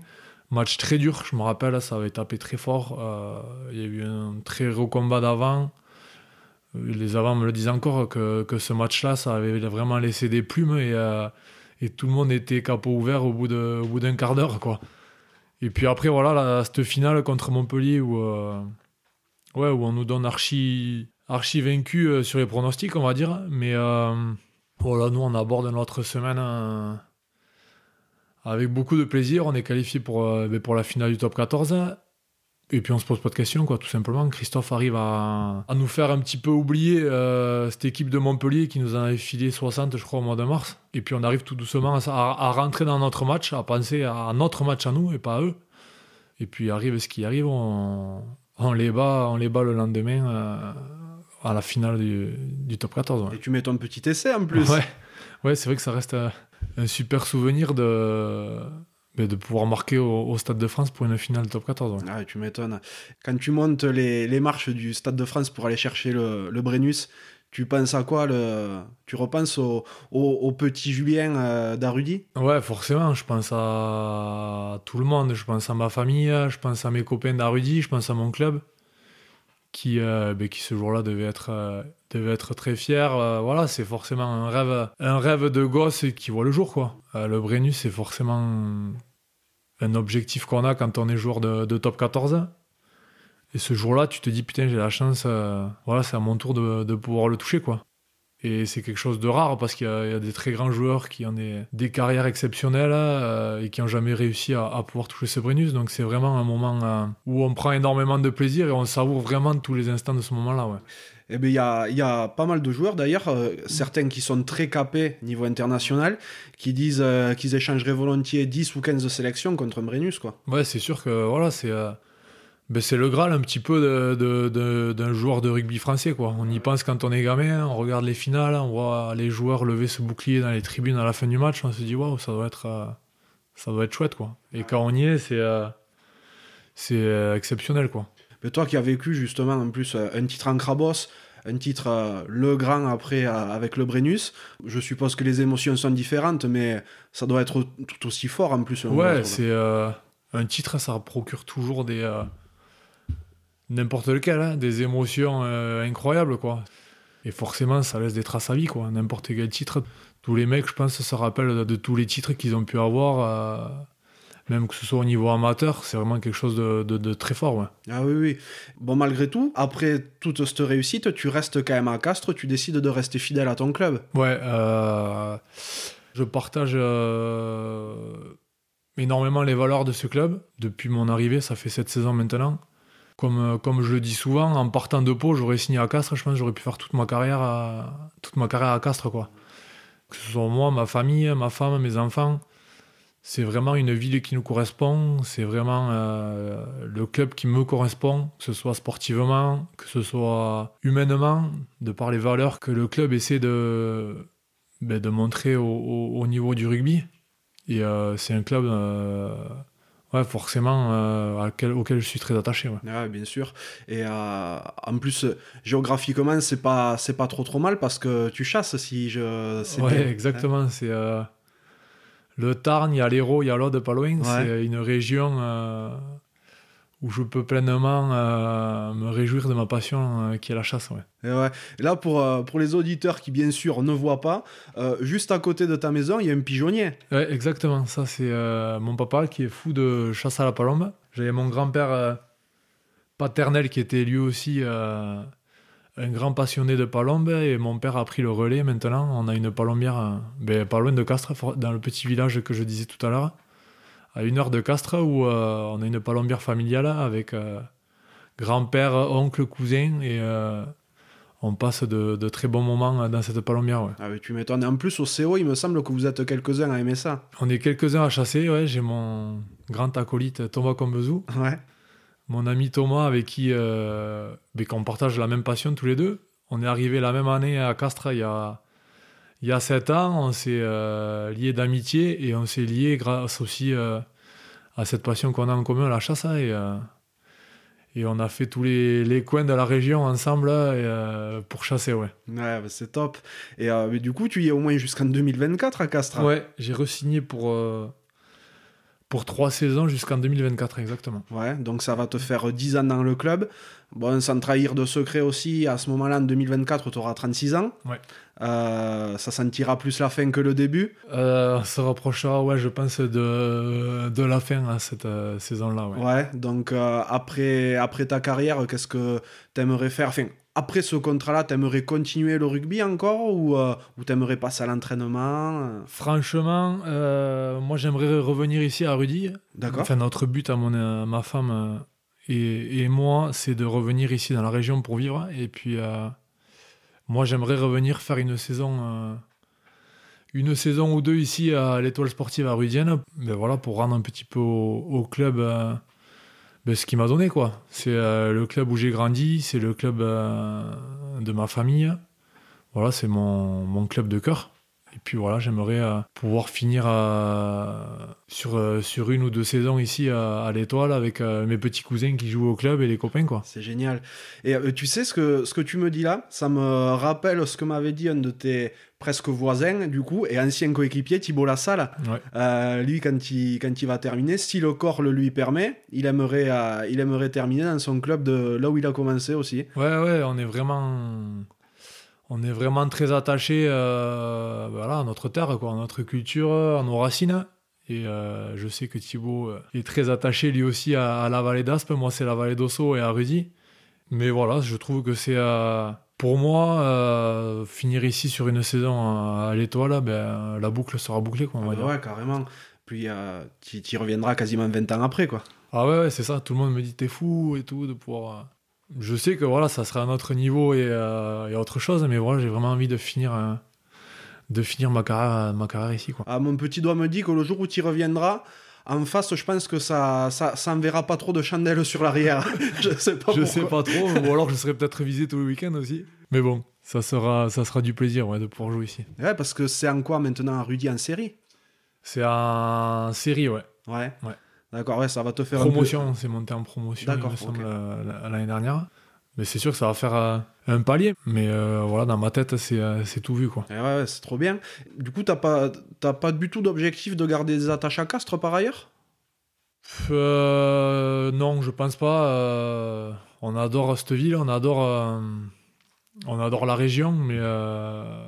Match très dur, je me rappelle, ça avait tapé très fort. Il y a eu un très gros combat d'avant. Les avants me le disent encore que, que ce match-là, ça avait vraiment laissé des plumes et, euh, et tout le monde était capot ouvert au bout d'un quart d'heure. quoi. Et puis après, voilà, cette finale contre Montpellier où, euh, ouais, où on nous donne archi, archi vaincu euh, sur les pronostics, on va dire. Mais voilà, nous, on aborde notre semaine avec beaucoup de plaisir. On est qualifié pour, ben, pour la finale du top 14. Et puis on se pose pas de questions, quoi, tout simplement. Christophe arrive à, nous faire un petit peu oublier euh, cette équipe de Montpellier qui nous en avait filé 60, je crois, au mois de mars. Et puis on arrive tout doucement à, rentrer dans notre match, à penser à notre match à nous et pas à eux. Et puis arrive ce qui arrive, on, les, bat, on les bat le lendemain euh, à la finale du, top 14. Et tu mets ton petit essai en plus. Ouais, ouais c'est vrai que ça reste un super souvenir de de pouvoir marquer au, Stade de France pour une finale top 14. Ah, tu m'étonnes. Quand tu montes les, les, marches du Stade de France pour aller chercher le, le Brennus, tu penses à quoi le... Tu repenses au, au, petit Julien euh, d'Arudy Ouais, forcément. Je pense à tout le monde. Je pense à ma famille, je pense à mes copains d'Arudy, je pense à mon club qui, euh, ben, qui ce jour-là devait être, euh, devait être très fier. voilà, c'est forcément un rêve, un rêve de gosse qui voit le jour. quoi. le Brennus, c'est forcément un objectif qu'on a quand on est joueur de, top 14. Et ce jour-là, tu te dis, putain, j'ai la chance, euh, voilà, c'est à mon tour de, pouvoir le toucher, quoi. Et c'est quelque chose de rare parce qu'il y, a des très grands joueurs qui ont des, des carrières exceptionnelles euh, et qui n'ont jamais réussi à, pouvoir toucher ce Brennus. Donc c'est vraiment un moment euh, où on prend énormément de plaisir et on savoure vraiment tous les instants de ce moment-là. Ouais. Eh bien, il y a, pas mal de joueurs d'ailleurs, euh, certains qui sont très capés niveau international, qui disent qu'ils échangeraient volontiers 10 ou 15 sélections contre un Brennus. Quoi. Ouais, c'est sûr que voilà, c'est ben, c'est le Graal un petit peu d'un joueur de rugby français. Quoi. On y pense quand on est gamin, on regarde les finales, on voit les joueurs lever ce bouclier dans les tribunes à la fin du match, on se dit waouh, ça doit être, ça doit être chouette. Quoi. Et quand on y est, c'est c'est exceptionnel. quoi. Mais toi qui as vécu justement en plus euh, un titre en Crabos, un titre euh, Le Grand après euh, avec le Brennus, je suppose que les émotions sont différentes, mais ça doit être tout aussi fort en plus. Ouais, c'est euh, un titre, ça procure toujours des. N'importe lequel, hein, des émotions euh, incroyables, quoi. Et forcément, ça laisse des traces à vie, quoi. N'importe quel titre. Tous les mecs, je pense, se rappellent de, de tous les titres qu'ils ont pu avoir. euh, même que ce soit au niveau amateur, c'est vraiment quelque chose de, de- de très fort, ouais. Ah oui, oui. Bon, malgré tout, après toute cette réussite, tu restes quand même à Castres, tu décides de rester fidèle à ton club. Ouais, euh, je partage euh, énormément les valeurs de ce club. Depuis mon arrivée, ça fait sept saisons maintenant. Comme, euh, comme je le dis souvent, en partant de Pau, j'aurais signé à Castres. Je pense que j'aurais pu faire toute ma carrière à, toute ma carrière à Castres. Quoi. Que ce soit moi, ma famille, ma femme, mes enfants. C'est vraiment une ville qui nous correspond. C'est vraiment euh, le club qui me correspond, que ce soit sportivement, que ce soit humainement, de par les valeurs que le club essaie de, ben, de montrer au, au- au niveau du rugby. Et euh, c'est un club, ouais, forcément, euh, à quel- auquel je suis très attaché. ouais. Ouais, bien sûr. Et euh, en plus, euh, géographiquement, c'est pas, c'est pas trop trop mal parce que tu chasses si je. c'est Ouais, bien. exactement. C'est euh, le Tarn, il y a l'Hérault, il y a l'Aude, pas loin. C'est une région euh, où je peux pleinement euh, me réjouir de ma passion euh, qui est la chasse. Ouais. Et ouais. Et là, pour, euh, pour les auditeurs qui, bien sûr, ne voient pas, juste à côté de ta maison, il y a un pigeonnier. Ouais, exactement. Ça, c'est mon papa qui est fou de chasse à la palombe. J'avais mon grand-père paternel qui était lui aussi un grand passionné de palombe et mon père a pris le relais maintenant. On a une palombière ben, pas loin de Castres, dans le petit village que je disais tout à l'heure, à une heure de Castres où euh, on a une palombière familiale avec euh, grand-père, oncle, cousin et euh, on passe de, de très bons moments dans cette palombière. ouais. Ah, mais tu m'étonnes. En plus, au CO, il me semble que vous êtes quelques-uns à aimer ça. On est quelques-uns à chasser, ouais. J'ai mon grand acolyte Thomas Combezou, Ouais. mon ami Thomas avec qui ben, qu'on partage la même passion tous les deux. On est arrivé la même année à Castres il y a, il y a sept ans. On s'est euh, liés d'amitié et on s'est liés grâce aussi euh, à cette passion qu'on a en commun, la chasse. hein, Et, euh, et on a fait tous les, les coins de la région ensemble et, euh, pour chasser, ouais. Ouais, bah, c'est top. Et mais du coup, tu y es au moins jusqu'en 2024 à Castres. Ouais, j'ai re-signé pour, pour trois saisons jusqu'en 2024, exactement. Ouais, donc ça va te faire 10 ans dans le club. Bon, sans trahir de secret aussi, à ce moment-là, en 2024, tu auras 36 ans. Ouais. Euh, ça sentira plus la fin que le début. Euh, on se rapprochera, ouais, je pense, de, de la fin à cette euh, saison-là. Ouais. Ouais, donc euh, après, après ta carrière, qu'est-ce que tu aimerais faire? Enfin, après ce contrat-là, tu aimerais continuer le rugby encore ou, euh, ou tu aimerais passer à l'entraînement euh, Franchement, euh, moi j'aimerais revenir ici à Rudy. D'accord. Enfin, notre but à, mon, à ma femme et, et moi, c'est de revenir ici dans la région pour vivre. Et puis, euh, moi j'aimerais revenir faire une saison. euh, une saison ou deux ici à l'étoile sportive à Rudienne, ben voilà, pour rendre un petit peu au, club euh, ben, ce qu'il m'a donné. quoi. C'est euh, le club où j'ai grandi, c'est le club de ma famille. Voilà, c'est mon, mon club de cœur. Et puis voilà, j'aimerais euh, pouvoir finir euh, sur, euh, sur une ou deux saisons ici à, l'étoile avec mes petits cousins qui jouent au club et les copains. quoi. C'est génial. Et tu sais ce que, ce que tu me dis là? Ça me rappelle ce que m'avait dit un de tes presque voisins, du coup, et ancien coéquipier, Thibault Lassalle. Ouais. Lui, quand il, quand il va terminer, si le corps le lui permet, il aimerait, il aimerait terminer dans son club de là où il a commencé aussi. Ouais, ouais, on est vraiment, on est vraiment très attaché euh, voilà, à notre terre, quoi, à notre culture, à nos racines. Et euh, je sais que Thibaut euh, est très attaché lui aussi à, à la vallée d'Aspe. Moi, c'est la vallée d'Osso et à Rudy. Mais voilà, je trouve que c'est euh, pour moi finir ici sur une saison à, à l'étoile, ben, la boucle sera bouclée, quoi, on va Ah dire. ouais, carrément. Puis tu y reviendras quasiment 20 ans après, quoi. Ah ouais, ouais, c'est ça. Tout le monde me dit t'es fou et tout de pouvoir. Je sais que voilà, ça sera un autre niveau et, euh, et autre chose, mais voilà, j'ai vraiment envie de finir, euh, de finir ma carrière, ma carrière ici, quoi. Ah, mon petit doigt me dit que le jour où tu reviendras, en face, je pense que ça, ça, ça enverra pas trop de chandelles sur l'arrière. je sais pas je pourquoi. sais pas trop, ou alors je serai peut-être visé tout le week-end aussi. Mais bon, ça sera, ça sera du plaisir ouais, de pouvoir jouer ici. Ouais, parce que c'est en quoi maintenant Rudy en série? C'est en série, ouais. Ouais. Ouais. D'accord, ouais, ça va te faire peu- Promotion, on s'est monté en promotion, il me semble, euh, l'année dernière. Mais c'est sûr que ça va faire euh, un palier. Mais euh, voilà, dans ma tête, c'est euh, c'est tout vu, quoi. Eh ouais, c'est trop bien. Du coup, t'as pas, t'as pas du tout d'objectif de garder des attaches à Castres par ailleurs? Euh, non, je pense pas. on adore cette ville, on adore, on adore la région, mais euh,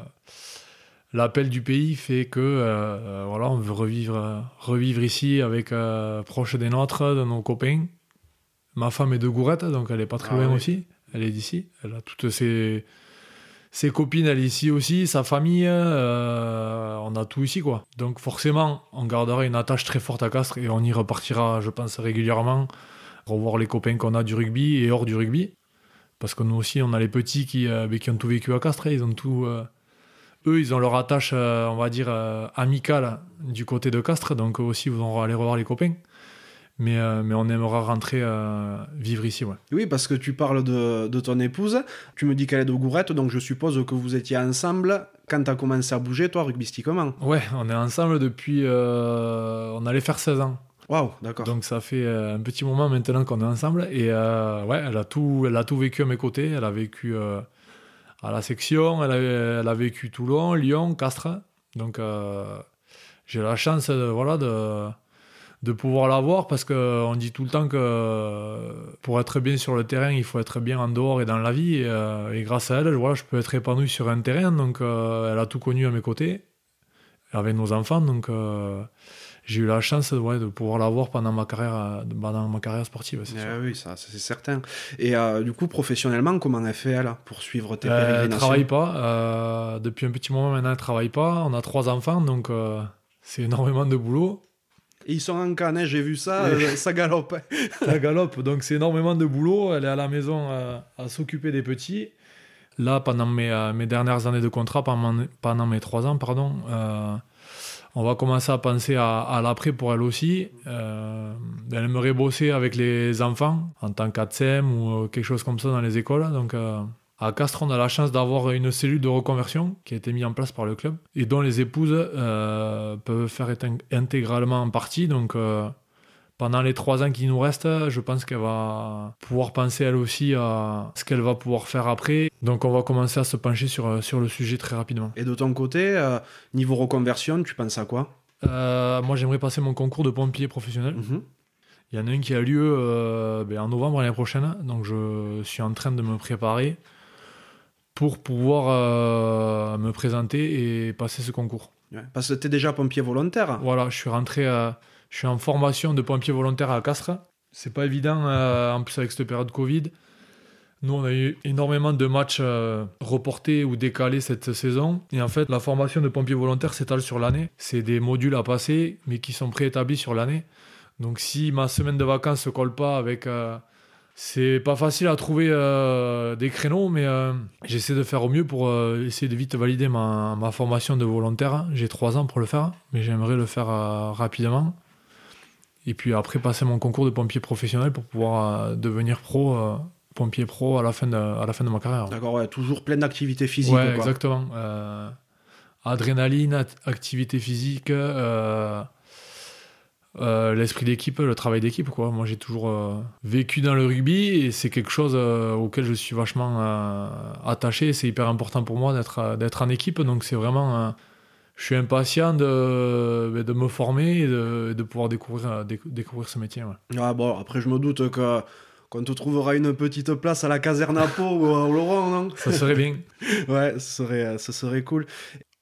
l'appel du pays fait que euh, voilà, on veut revivre, euh, revivre ici avec euh, proche des nôtres, de nos copains. Ma femme est de Gourette, donc elle est pas très Ah loin oui. aussi. Elle est d'ici. Elle a toutes ses, ses copines, elle est ici aussi, sa famille. euh, on a tout ici, quoi. Donc forcément, on gardera une attache très forte à Castres et on y repartira, je pense, régulièrement. Revoir les copains qu'on a du rugby et hors du rugby. Parce que nous aussi, on a les petits qui, euh, ben, qui ont tout vécu à Castres. hein. Ils ont tout. Eux, ils ont leur attache, euh, on va dire, euh, amicale du côté de Castres. Donc eux aussi, ils vont aller revoir les copains. Mais, euh, mais on aimera rentrer euh, vivre ici, ouais. Oui, parce que tu parles de, de ton épouse. Tu me dis qu'elle est de Gourette, donc je suppose que vous étiez ensemble quand t'as commencé à bouger, toi, rugbystiquement. Ouais, on est ensemble depuis. on allait faire 16 ans. Waouh, d'accord. Donc ça fait un petit moment maintenant qu'on est ensemble. Et euh, ouais, elle a, tout, elle a tout vécu à mes côtés. Elle a vécu euh, à la section, elle a, elle a vécu Toulon, Lyon, Castres. Donc euh, j'ai la chance de, voilà, de, de pouvoir la voir parce qu'on dit tout le temps que pour être bien sur le terrain, il faut être bien en dehors et dans la vie. Et, euh, grâce à elle, voilà, je peux être épanoui sur un terrain. Donc euh, elle a tout connu à mes côtés avec nos enfants. Donc j'ai eu la chance ouais, de pouvoir la voir pendant ma carrière, euh, pendant ma carrière sportive. Eh sûr. oui, ça, ça, c'est certain. Et euh, du coup, professionnellement, comment elle fait, elle, pour suivre tes Euh, elle travaille pas. euh, depuis un petit moment maintenant, elle travaille pas. On a trois enfants, donc c'est énormément de boulot. Et ils sont en canne, hein, j'ai vu ça, ça galope. Ça galope, donc c'est énormément de boulot. Elle est à la maison à s'occuper des petits. Là, pendant mes, mes dernières années de contrat, pendant, pendant mes trois ans, pardon, on va commencer à penser à, l'après pour elle aussi. Euh, elle aimerait bosser avec les enfants en tant qu'ATSEM ou euh, quelque chose comme ça dans les écoles. Donc, euh, à Castres, on a la chance d'avoir une cellule de reconversion qui a été mise en place par le club et dont les épouses peuvent faire intégralement en partie. Pendant les trois ans qui nous restent, je pense qu'elle va pouvoir penser elle aussi à ce qu'elle va pouvoir faire après. Donc, on va commencer à se pencher sur, sur le sujet très rapidement. Et de ton côté, euh, niveau reconversion, tu penses à quoi? Euh, moi, j'aimerais passer mon concours de pompier professionnel. Mhm. Il y en a un qui a lieu euh, ben, en novembre l'année prochaine, donc je suis en train de me préparer pour pouvoir euh, me présenter et passer ce concours. Ouais, Parce que tu es déjà pompier volontaire. Voilà, je suis rentré, euh, je suis en formation de pompier volontaire à Castres. C'est pas évident, euh, en plus avec cette période Covid. Nous, on a eu énormément de matchs euh, reportés ou décalés cette saison. Et en fait, la formation de pompier volontaire s'étale sur l'année. C'est des modules à passer, mais qui sont préétablis sur l'année. Donc, si ma semaine de vacances se colle pas avec. euh, c'est pas facile à trouver euh, des créneaux, mais j'essaie de faire au mieux pour essayer de vite valider ma, ma formation de volontaire. J'ai trois ans pour le faire, mais j'aimerais le faire rapidement. Et puis après, passer mon concours de pompier professionnel pour pouvoir euh, devenir pro, euh, pompier pro à la fin de, à la fin de ma carrière. D'accord, ouais, toujours plein d'activités physiques. Ouais, quoi. exactement. Euh, adrénaline, at- activité physique, euh, l'esprit d'équipe, le travail d'équipe. Quoi. Moi, j'ai toujours vécu dans le rugby et c'est quelque chose auquel je suis vachement attaché. C'est hyper important pour moi d'être d'être en équipe. Donc, c'est vraiment. Euh, je suis impatient de, de me former et de, de pouvoir découvrir, euh, déc- découvrir ce métier. ouais. Ah, bon, après, je me doute que qu'on te trouvera une petite place à la caserne à Pau ou au Laurent, non? Ça serait bien. Ouais, ce serait, ce serait cool.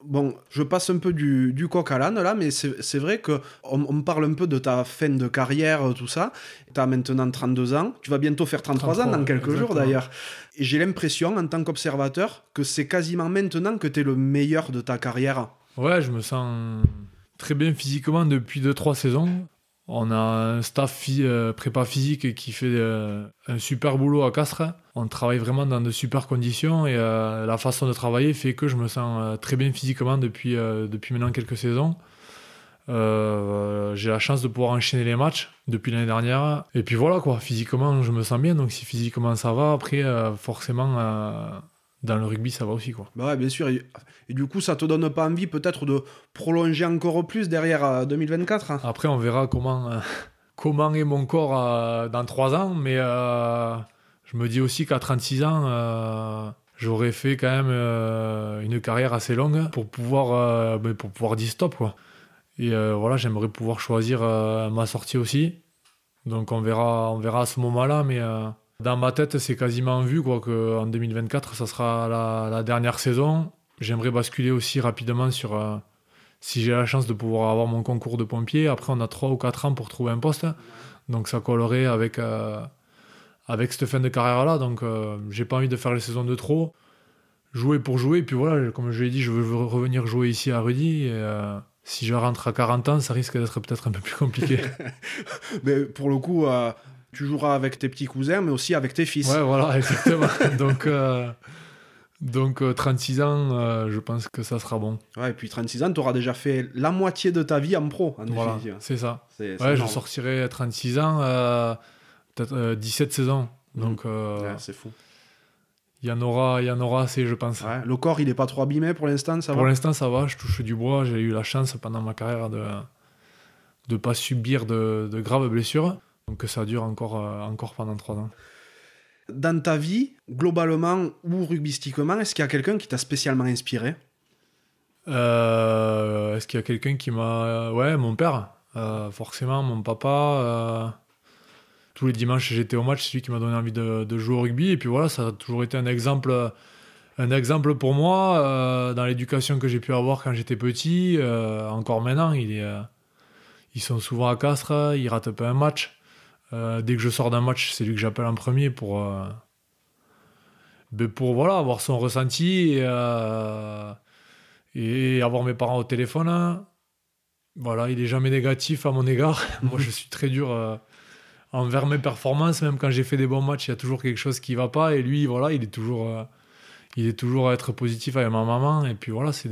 Bon, je passe un peu du, du coq à l'âne là, mais c'est vrai que on, on parle un peu de ta fin de carrière, tout ça. Tu as maintenant 32 ans, tu vas bientôt faire 33, ans 33, dans quelques jours d'ailleurs. Et j'ai l'impression, en tant qu'observateur, que c'est quasiment maintenant que tu es le meilleur de ta carrière. Ouais, je me sens très bien physiquement depuis 2-3 saisons. On a un staff euh, prépa physique qui fait euh, un super boulot à Castres. On travaille vraiment dans de super conditions et euh, la façon de travailler fait que je me sens très bien physiquement depuis, maintenant quelques saisons. J'ai la chance de pouvoir enchaîner les matchs depuis l'année dernière. Et puis voilà, quoi, physiquement, je me sens bien. Donc si physiquement ça va, après, forcément, dans le rugby, ça va aussi. Quoi. Bah ouais, bien sûr. Et, et du coup, ça te donne pas envie peut-être de prolonger encore plus derrière euh, 2024 hein? Après, on verra comment, euh, comment est mon corps dans 3 ans, mais je me dis aussi qu'à 36 ans, j'aurais fait quand même une carrière assez longue pour pouvoir, pour pouvoir dire stop. Quoi. Et voilà, j'aimerais pouvoir choisir ma sortie aussi. Donc on verra, on verra à ce moment-là, mais dans ma tête, c'est quasiment vu quoi, qu'en 2024, ça sera la, dernière saison. J'aimerais basculer aussi rapidement sur. Euh, si j'ai la chance de pouvoir avoir mon concours de pompier, après on a 3 ou 4 ans pour trouver un poste. Donc ça collerait avec, euh, avec cette fin de carrière-là. Donc euh, j'ai pas envie de faire les saisons de trop. Jouer pour jouer. Et puis voilà, comme je l'ai dit, je veux revenir jouer ici à Rudy. Et, si je rentre à 40 ans, ça risque d'être peut-être un peu plus compliqué. Mais pour le coup, tu joueras avec tes petits cousins, mais aussi avec tes fils. Ouais, voilà, exactement. donc, euh, donc 36 euh, ans, euh, je pense que ça sera bon. Ouais, et puis 36 ans, tu auras déjà fait la moitié de ta vie en pro, en voilà, c'est ça. ouais, je sortirai 36 ans, peut-être 17 saisons. Mhm. Donc, c'est fou. Il y en aura, il y en aura assez, je pense. le corps, il n'est pas trop abîmé pour l'instant, ça va? Pour l'instant, ça va. Je touche du bois. J'ai eu la chance pendant ma carrière de ne pas subir de, de graves blessures. Donc que ça dure encore, euh, encore pendant trois ans. Dans ta vie, globalement ou rugbystiquement, est-ce qu'il y a quelqu'un qui t'a spécialement inspiré? Euh, Est-ce qu'il y a quelqu'un qui m'a... Ouais, mon père, euh, forcément, mon papa. tous les dimanches, j'étais au match, c'est lui qui m'a donné envie de, de, jouer au rugby. Et puis voilà, ça a toujours été un exemple, un exemple pour moi dans l'éducation que j'ai pu avoir quand j'étais petit. encore maintenant, il est, ils sont souvent à Castres, ils ratent pas un match. Euh, dès que je sors d'un match, c'est lui que j'appelle en premier pour, euh, ben pour voilà, avoir son ressenti et, euh, avoir mes parents au téléphone. Voilà, il est jamais négatif à mon égard. Moi, je suis très dur envers mes performances. Même quand j'ai fait des bons matchs, il y a toujours quelque chose qui va pas. Et lui, voilà, il est toujours, il est toujours à être positif avec ma maman. Et puis voilà, c'est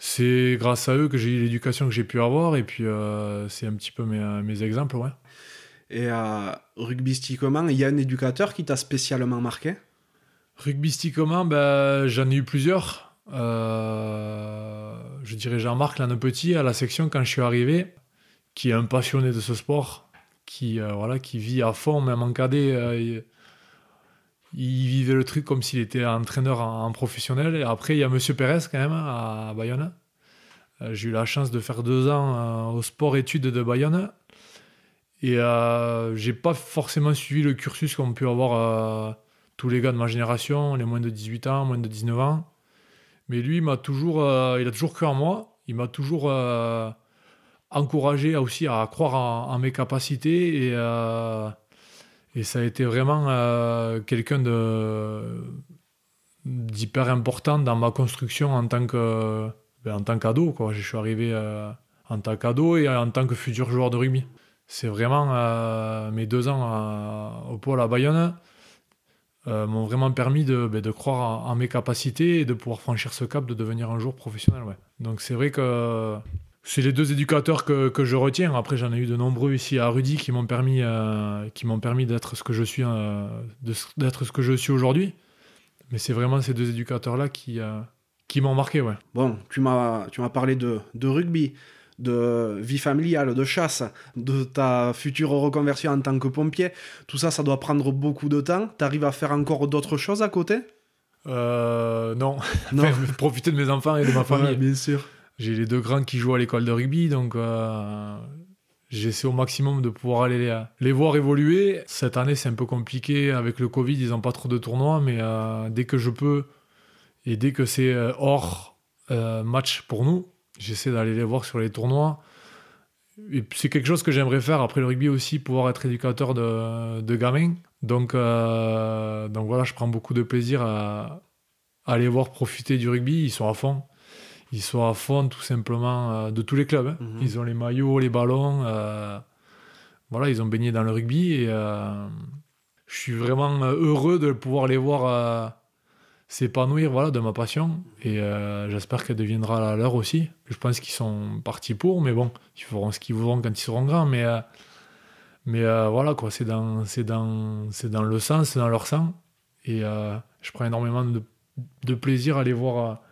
c'est grâce à eux que j'ai eu l'éducation que j'ai pu avoir. Et puis, c'est un petit peu mes, mes exemples, ouais. Et euh, rugbystiquement, il y a un éducateur qui t'a spécialement marqué? Rugbystiquement, j'en ai eu plusieurs. Euh, je dirais Jean-Marc Petit à la section quand je suis arrivé, qui est un passionné de ce sport, qui, euh, voilà, qui vit à fond, même en cadet. Euh, il, vivait le truc comme s'il était entraîneur en, professionnel. Et après, il y a Monsieur Pérez quand même à Bayonne. J'ai eu la chance de faire deux ans au sport-études de Bayonne. Et euh, j'ai pas forcément suivi le cursus qu'ont pu avoir euh, tous les gars de ma génération, les moins de 18 ans, moins de 19 ans. Mais lui, il m'a toujours, euh, il a toujours cru en moi. Il m'a toujours euh, encouragé aussi à croire en, mes capacités. Et, ça a été vraiment quelqu'un d'hyper important dans ma construction en tant que ben, en tant qu'ado. Je suis arrivé en tant qu'ado et en tant que futur joueur de rugby c'est vraiment euh, mes deux ans au pôle à Bayonne euh, m'ont vraiment permis de, ben, croire en, mes capacités et de pouvoir franchir ce cap de devenir un jour professionnel. Ouais. Donc c'est vrai que c'est les deux éducateurs que, que je retiens. Après, j'en ai eu de nombreux ici à Rudy qui m'ont permis, euh, qui permis d'être ce que je suis, ce que je suis aujourd'hui. Mais c'est vraiment ces deux éducateurs-là qui, qui m'ont marqué. Ouais. Bon, tu m'as, tu m'as parlé de, de rugby de vie familiale, de chasse, de ta future reconversion en tant que pompier, tout ça, ça doit prendre beaucoup de temps. Tu arrives à faire encore d'autres choses à côté? Euh, Non. non. profiter de mes enfants et de ma famille. bien sûr. J'ai les deux grands qui jouent à l'école de rugby, donc euh, j'essaie au maximum de pouvoir aller les, voir évoluer. Cette année, c'est un peu compliqué avec le Covid, ils n'ont pas trop de tournois, mais euh, dès que je peux et dès que c'est hors match pour nous, J'essaie d'aller les voir sur les tournois. Et c'est quelque chose que j'aimerais faire après le rugby aussi, pouvoir être éducateur de, de gamins. Donc, euh, donc voilà, je prends beaucoup de plaisir à, aller voir profiter du rugby. Ils sont à fond. Ils sont à fond tout simplement euh, de tous les clubs. Hein. Mhm. Ils ont les maillots, les ballons. Euh, voilà, ils ont baigné dans le rugby. Et je suis vraiment heureux de pouvoir les voir s'épanouir voilà, de ma passion. Et euh, j'espère qu'elle deviendra la leur aussi. Je pense qu'ils sont partis pour, mais bon, ils feront ce qu'ils voudront quand ils seront grands. Mais, euh, mais euh, voilà, quoi, c'est dans, dans, dans le sang, c'est dans leur sang. Et je prends énormément de, plaisir à les voir,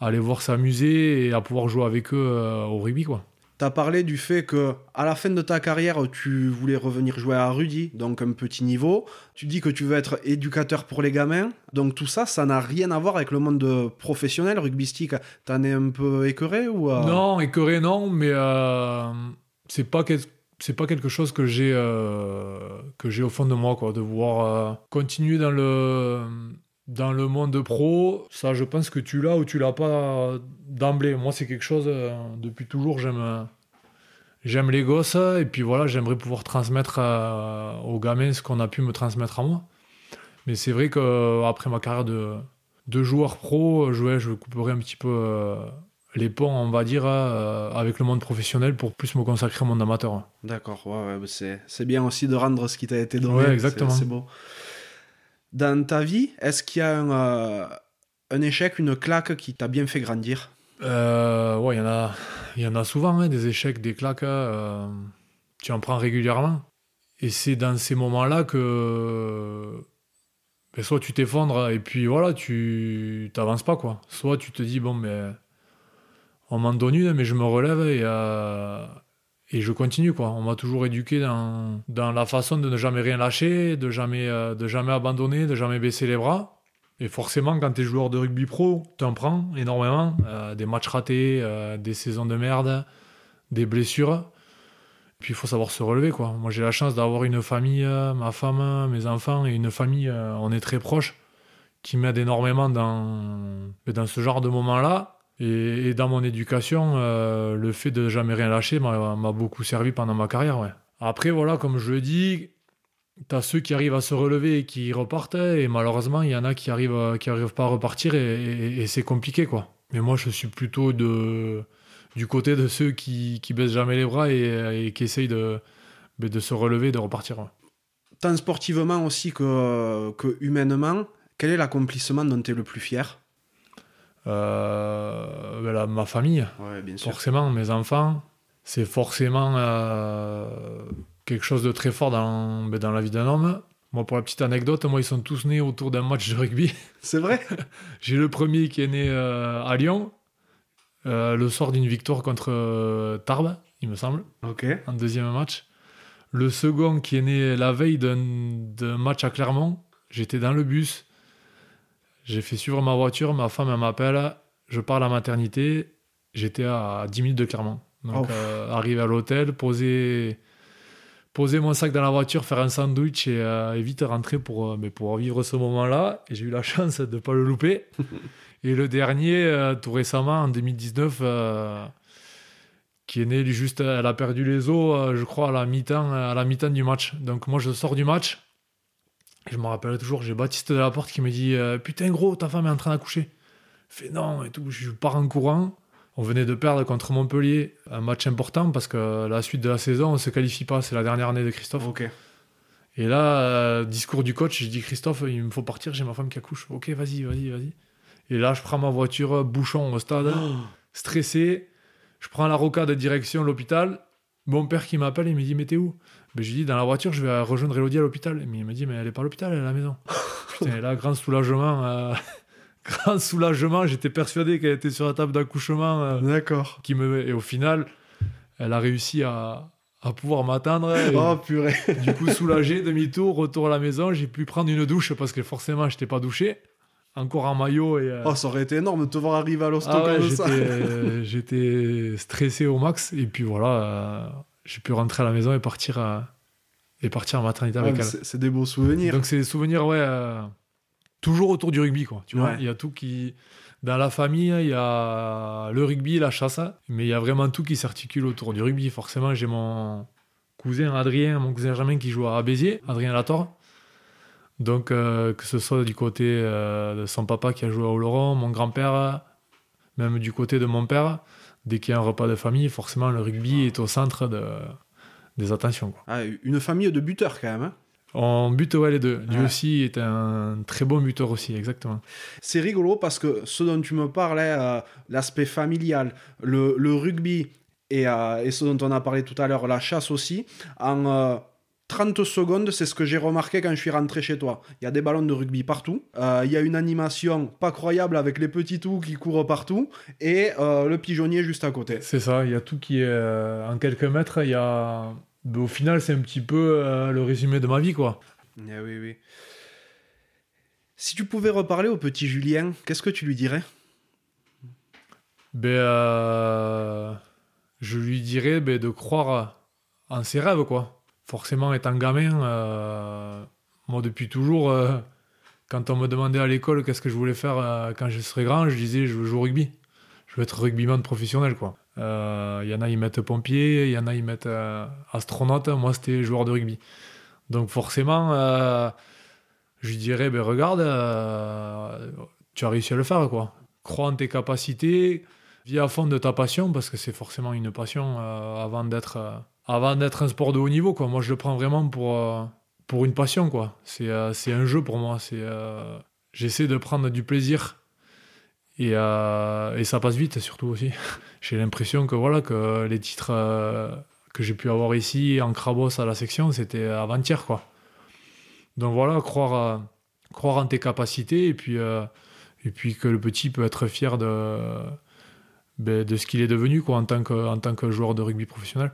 à voir s'amuser et à pouvoir jouer avec eux au rugby. Quoi. Tu as parlé du fait que à la fin de ta carrière, tu voulais revenir jouer à Rudy, donc un petit niveau. Tu dis que tu veux être éducateur pour les gamins. Donc tout ça, ça n'a rien à voir avec le monde professionnel rugbystique. T'en es un peu écœuré ou euh? Non, écœuré non, mais euh, c'est pas c'est pas quelque chose que j'ai euh, que j'ai au fond de moi quoi, de vouloir continuer dans le dans le monde pro, ça, je pense que tu l'as ou tu l'as pas d'emblée. Moi, c'est quelque chose, euh, depuis toujours, j'aime, j'aime les gosses. Et puis voilà, j'aimerais pouvoir transmettre euh, aux gamins ce qu'on a pu me transmettre à moi. Mais c'est vrai qu'après ma carrière de, de joueur pro, je, je couperai un petit peu euh, les ponts, on va dire, avec le monde professionnel pour plus me consacrer au monde amateur. D'accord, ouais, c'est, c'est bien aussi de rendre ce qui t'a été donné. Ouais, exactement. C'est, beau dans ta vie, est-ce qu'il y a un, euh, un, échec, une claque qui t'a bien fait grandir? Euh, il y, en a, souvent, hein, des échecs, des claques. Euh, tu en prends régulièrement. Et c'est dans ces moments-là que ben, soit tu t'effondres et puis voilà, tu t'avances pas. quoi. Soit tu te dis, bon, mais on m'en donne une, mais je me relève et, et je continue quoi. On m'a toujours éduqué dans, dans la façon de ne jamais rien lâcher, de jamais, euh, de jamais abandonner, de jamais baisser les bras. Et forcément, quand tu es joueur de rugby pro, tu en prends énormément. Euh, des matchs ratés, euh, des saisons de merde, des blessures. Puis il faut savoir se relever quoi. Moi j'ai la chance d'avoir une famille, ma femme, mes enfants et une famille, on est très proches, qui m'aident énormément dans, dans ce genre de moments-là. Et, dans mon éducation, euh, le fait de jamais rien lâcher m'a beaucoup servi pendant ma carrière. Après, voilà, comme je le dis, tu as ceux qui arrivent à se relever et qui repartent, et malheureusement, il y en a qui arrivent, qui arrivent pas à repartir, et, c'est compliqué, quoi. Mais moi, je suis plutôt de, du côté de ceux qui, baissent jamais les bras et, qui essayent de, de se relever et de repartir. Tant sportivement aussi que, que humainement, quel est l'accomplissement dont tu es le plus fier? Euh, ben ma famille, forcément, mes enfants, c'est forcément euh, quelque chose de très fort dans, ben, dans la vie d'un homme. Moi, pour la petite anecdote, moi, ils sont tous nés autour d'un match de rugby. C'est vrai? J'ai le premier qui est né euh, à Lyon, le soir d'une victoire contre Tarbes, il me semble, en deuxième match. Le second qui est né la veille d'un match à Clermont, j'étais dans le bus, j'ai fait suivre ma voiture, ma femme m'appelle, je pars à la maternité, j'étais à 10 minutes de Clermont. Donc, euh, arriver à l'hôtel, poser, poser mon sac dans la voiture, faire un sandwich et, euh, vite rentrer pour, euh, mais pour vivre ce moment-là. Et j'ai eu la chance de ne pas le louper. et le dernier, tout récemment, en 2019, qui est né juste, elle a perdu les os, je crois, à la mi-temps, à la mi-temps du match. Donc moi, je sors du match je me rappelle toujours, j'ai Baptiste de la Porte qui me dit euh, Putain, gros, ta femme est en train d'accoucher. fait non et tout. Je pars en courant. On venait de perdre contre Montpellier un match important parce que la suite de la saison, on ne se qualifie pas. C'est la dernière année de Christophe. Ok. Et là, euh, discours du coach, je dis Christophe, il me faut partir, j'ai ma femme qui accouche. Ok, vas-y, vas-y, vas-y. Et là, je prends ma voiture, bouchon au stade, oh. stressé. Je prends la rocade direction l'hôpital. Mon père qui m'appelle, il me dit Mais t'es où? Ben, je lui dis, dans la voiture, je vais rejoindre Elodie à l'hôpital. Mais il me dit, mais elle est pas à l'hôpital, elle est à la maison. Putain, là, grand soulagement. Euh, grand soulagement. J'étais persuadé qu'elle était sur la table d'accouchement. Euh, D'accord. Qui me... Et au final, elle a réussi à, à pouvoir m'attendre. Oh, purée. du coup, soulagé, demi-tour, retour à la maison. J'ai pu prendre une douche parce que forcément, je n'étais pas douché. Encore en maillot. Et, euh, Oh, ça aurait été énorme de te voir arriver à l'hosto ah comme ça. J'étais stressé au max. Et puis voilà j'ai pu rentrer à la maison et partir, à, et partir en maternité avec elle. C'est des beaux souvenirs. Donc c'est des souvenirs, ouais, euh, toujours autour du rugby, quoi. Tu vois, il y a tout qui. Dans la famille, il y a le rugby, la chasse, mais il y a vraiment tout qui s'articule autour du rugby. Forcément, j'ai mon cousin Adrien, mon cousin Germain qui joue à Béziers, Adrien Lator. Donc, euh, que ce soit du côté euh, de son papa qui a joué à Oloron, mon grand-père, même du côté de mon père, dès qu'il y a un repas de famille, forcément le rugby est au centre de, des attentions. Ah, une famille de buteurs quand même. Hein on bute ouais, les deux. Lui aussi est un très bon buteur aussi, exactement. C'est rigolo parce que ce dont tu me parlais, euh, l'aspect familial, le, le rugby et, euh, et, ce dont on a parlé tout à l'heure, la chasse aussi, en 30 secondes, c'est ce que j'ai remarqué quand je suis rentré chez toi. Il y a des ballons de rugby partout. Euh, il y a une animation pas croyable avec les petits tout qui courent partout et euh, le pigeonnier juste à côté. C'est ça, il y a tout qui est euh, en quelques mètres. Il y a... Mais au final, c'est un petit peu le résumé de ma vie, quoi. Eh oui, oui. Si tu pouvais reparler au petit Julien, qu'est-ce que tu lui dirais? Ben, je lui dirais ben, de croire en ses rêves, quoi forcément, étant gamin, euh, moi, depuis toujours, euh, quand on me demandait à l'école qu'est-ce que je voulais faire euh, quand je serais grand, je disais je veux jouer au rugby. Je veux être rugbyman professionnel, quoi. Il y en a, ils mettent pompier, il y en a, ils mettent astronaute. Moi, c'était joueur de rugby. Donc, forcément, je dirais ben, regarde, tu as réussi à le faire, quoi. Crois en tes capacités, vis à fond de ta passion, parce que c'est forcément une passion avant d'être avant d'être un sport de haut niveau. Quoi. Moi, je le prends vraiment pour, euh, pour une passion. Quoi. C'est, euh, un jeu pour moi. C'est, euh, j'essaie de prendre du plaisir. Et, et ça passe vite, surtout aussi. j'ai l'impression que, voilà, que les titres que j'ai pu avoir ici, en Crabos à la section, c'était avant-hier. Quoi. Donc voilà, croire, croire en tes capacités et puis, et puis que le petit peut être fier de, ben, de ce qu'il est devenu quoi, en, tant que, en tant que joueur de rugby professionnel.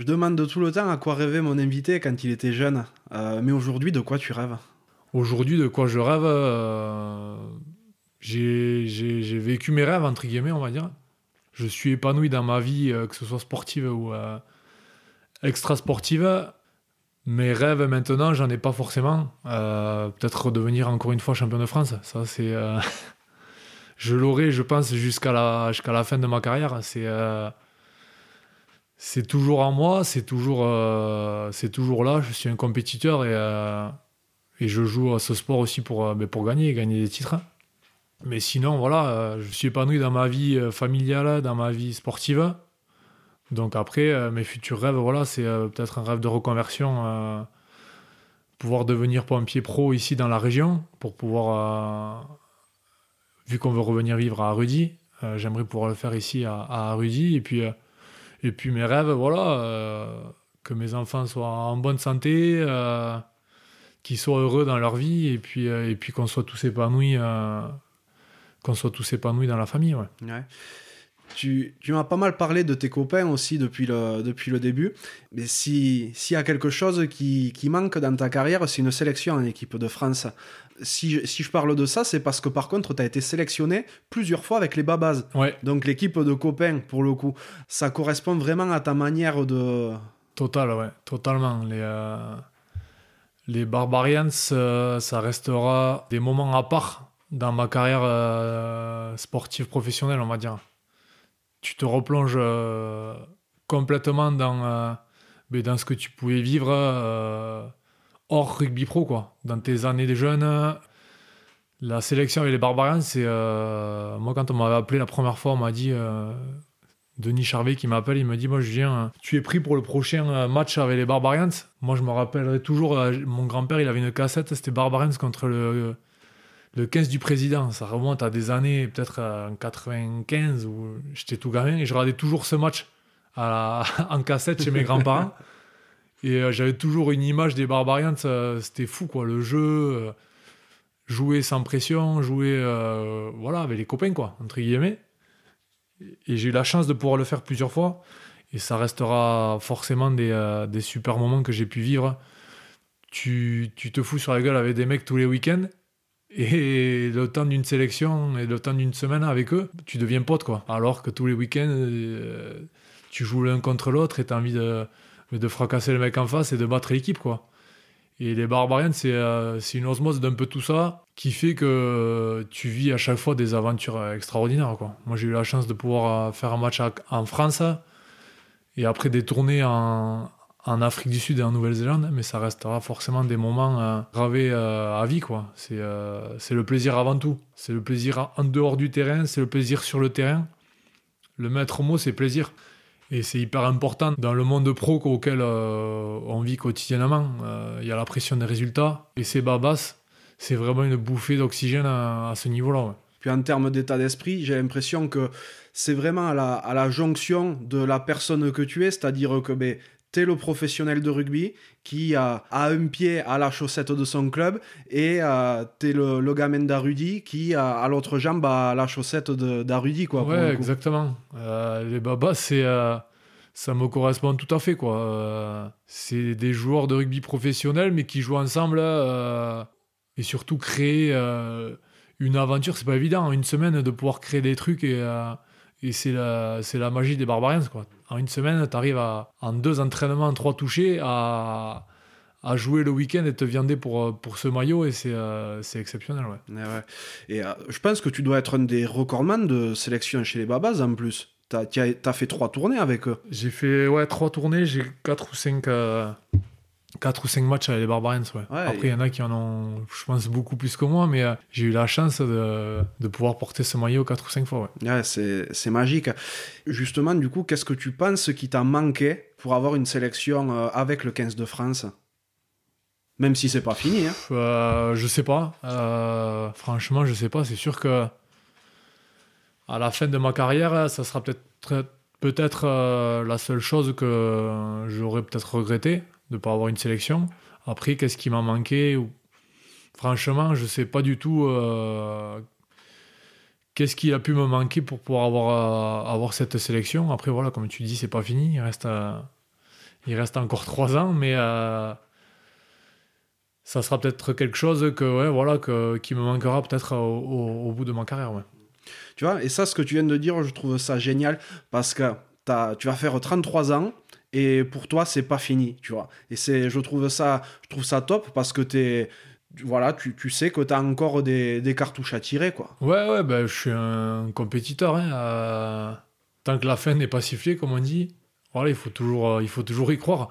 Je demande de tout le temps à quoi rêvait mon invité quand il était jeune. Euh, mais aujourd'hui, de quoi tu rêves? Aujourd'hui, de quoi je rêve euh, J'ai vécu mes rêves, entre guillemets, on va dire. Je suis épanoui dans ma vie, euh, que ce soit sportive ou extra-sportive. Mes rêves, maintenant, j'en ai pas forcément. Peut-être redevenir encore une fois champion de France. Ça, c'est. je l'aurai, je pense, jusqu'à la, la fin de ma carrière. C'est c'est toujours en moi, c'est toujours, euh, c'est toujours là. Je suis un compétiteur et, euh, et je joue à ce sport aussi pour, euh, ben, pour gagner, gagner des titres. Mais sinon, voilà, je suis épanoui dans ma vie familiale, dans ma vie sportive. Donc après, mes futurs rêves, voilà, c'est peut-être un rêve de reconversion, pouvoir devenir pompier pro ici dans la région, pour pouvoir, vu qu'on veut revenir vivre à Rudy, j'aimerais pouvoir le faire ici à, à Rudy. Et puis et puis mes rêves, voilà, euh, que mes enfants soient en bonne santé, euh, qu'ils soient heureux dans leur vie, et puis, euh, et puis qu'on soit tous épanouis, qu'on soit tous épanouis dans la famille. Ouais. Tu, tu m'as pas mal parlé de tes copains aussi depuis le, depuis le début. Mais s'il y a quelque chose qui, qui, manque dans ta carrière, c'est une sélection en équipe de France si, je parle de ça, c'est parce que par contre, tu as été sélectionné plusieurs fois avec les Babas. Donc l'équipe de copains, pour le coup, ça correspond vraiment à ta manière de... Total, ouais, totalement. Les, euh, les Barbarians, euh, ça restera des moments à part dans ma carrière euh, sportive professionnelle, on va dire. Tu te replonges complètement dans, ben, dans ce que tu pouvais vivre hors rugby pro, quoi. Dans tes années de jeune, la sélection avec les Barbarians, c'est. Euh, moi, quand on m'avait appelé la première fois, on m'a dit. Euh, Denis Charvet qui m'appelle, il me dit Moi, Julien, tu es pris pour le prochain match avec les Barbarians. Moi, je me rappellerai toujours, euh, mon grand-père, il avait une cassette, c'était Barbarians contre le, le 15 du président. Ça remonte à des années, peut-être en 95, où j'étais tout gamin, et je regardais toujours ce match en cassette chez mes grands-parents. Et euh, j'avais toujours une image des Barbarians, c'était fou quoi, le jeu, euh, jouer sans pression, jouer euh, voilà, avec les copains quoi, entre guillemets. Et j'ai eu la chance de pouvoir le faire plusieurs fois. Et ça restera forcément des, des super moments que j'ai pu vivre. Tu, tu, te fous sur la gueule avec des mecs tous les week-ends. Et le temps d'une sélection et le temps d'une semaine avec eux, tu deviens pote quoi. Alors que tous les week-ends, tu joues l'un contre l'autre et tu as envie de de fracasser le mec en face et de battre l'équipe, quoi. Et les Barbarians, euh, c'est une osmose d'un peu tout ça qui fait que tu vis à chaque fois des aventures extraordinaires. Quoi. Moi, j'ai eu la chance de pouvoir euh, faire un match en France et après des tournées en, en Afrique du Sud et en Nouvelle-Zélande, mais ça restera forcément des moments euh, gravés à vie. quoi. C'est le plaisir avant tout. C'est le plaisir en dehors du terrain, c'est le plaisir sur le terrain. Le maître mot, c'est plaisir. Et c'est hyper important dans le monde pro auquel euh, on vit quotidiennement. Euh, il y a la pression des résultats. Et ces babas, c'est vraiment une bouffée d'oxygène à, ce niveau-là. Puis en termes d'état d'esprit, j'ai l'impression que c'est vraiment à la, à la, jonction de la personne que tu es, c'est-à-dire que ben, t'es le professionnel de rugby qui a, a un pied à la chaussette de son club et euh, t'es le, le gamin d'Arudi qui a à l'autre jambe à la chaussette de- d'Arudi. Quoi, Ouais, exactement. Euh, les babas, c'est, euh, ça me correspond tout à fait. Quoi. Euh, c'est des joueurs de rugby professionnels, mais qui jouent ensemble et surtout créer une aventure. C'est pas évident en une semaine de pouvoir créer des trucs et, et c'est, la, c'est la magie des Barbarians. Quoi. En une semaine, tu arrives en deux entraînements, en trois touchés à, à jouer le week-end et te viander pour, pour ce maillot et c'est, euh, exceptionnel. Ouais. Et euh, je pense que tu dois être un des recordman de sélection chez les Babas en plus. T'as as, fait trois tournées avec eux. J'ai fait ouais, trois tournées, j'ai quatre ou cinq, euh, quatre ou cinq matchs avec les Barbarians. Ouais. Ouais, Après, il y en a qui en ont, je pense, beaucoup plus que moi, mais euh, j'ai eu la chance de, de pouvoir porter ce maillot quatre ou cinq fois. Ouais. Ouais, c'est magique. Justement, du coup, qu'est-ce que tu penses qui t'a manqué pour avoir une sélection euh, avec le 15 de France? Même si c'est pas fini. Hein. Euh, je sais pas. Euh, franchement, je sais pas. C'est sûr que à la fin de ma carrière, ça sera peut-être euh, la seule chose que j'aurais peut-être regretté de pas avoir une sélection. Après, qu'est-ce qui m'a manqué Franchement, je sais pas du tout euh, qu'est-ce qui a pu me manquer pour pouvoir avoir, euh, avoir cette sélection. Après, voilà, comme tu dis, c'est pas fini. Il reste, euh, il reste encore trois ans, mais ça sera peut-être quelque chose que, ouais, voilà, que, qui me manquera peut-être au, bout de ma carrière. Tu vois, et ça, ce que tu viens de dire, je trouve ça génial parce que t'as- tu vas faire 33 ans et pour toi, c'est pas fini, tu vois. Et c'est, je trouve ça, je trouve ça top parce que t'es, voilà, tu, tu sais que t'as encore des, des cartouches à tirer, quoi. Ouais, ouais, ben, je suis un compétiteur. hein, euh, tant que la fin n'est pas sifflée, comme on dit, voilà, il faut toujours, euh, il faut toujours y croire.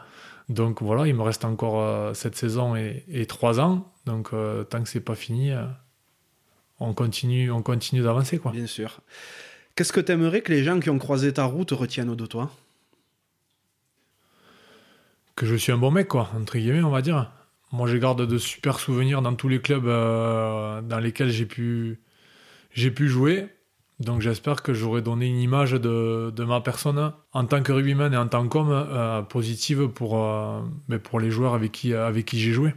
Donc voilà, il me reste encore euh, cette saison et, et trois ans. Donc euh, tant que c'est pas fini, on continue, on continue d'avancer, quoi. Bien sûr. Qu'est-ce que t'aimerais que les gens qui ont croisé ta route retiennent de toi? Que je suis un bon mec, quoi, entre guillemets, on va dire. Moi, je garde de super souvenirs dans tous les clubs euh, dans lesquels j'ai pu, j'ai pu jouer. Donc, j'espère que j'aurai donné une image de, de ma personne en tant que rugbyman et en tant qu'homme euh, positive pour, euh, mais pour les joueurs avec qui, avec qui j'ai joué.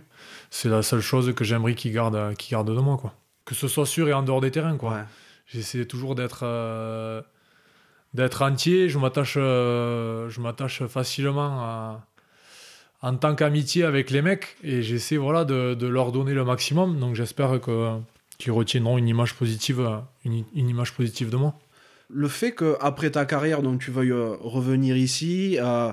C'est la seule chose que j'aimerais qu'ils gardent, qu'ils gardent de moi, quoi. Que ce soit sûr et en dehors des terrains, quoi. Ouais. J'essaie toujours d'être d'être entier. Je m'attache euh, je m'attache facilement à- en tant qu'amitié avec les mecs et j'essaie voilà de, leur donner le maximum. Donc j'espère que qu'ils retiendront euh, une, une image positive de moi. Le fait qu'après ta carrière, donc tu veuilles euh, revenir ici, euh,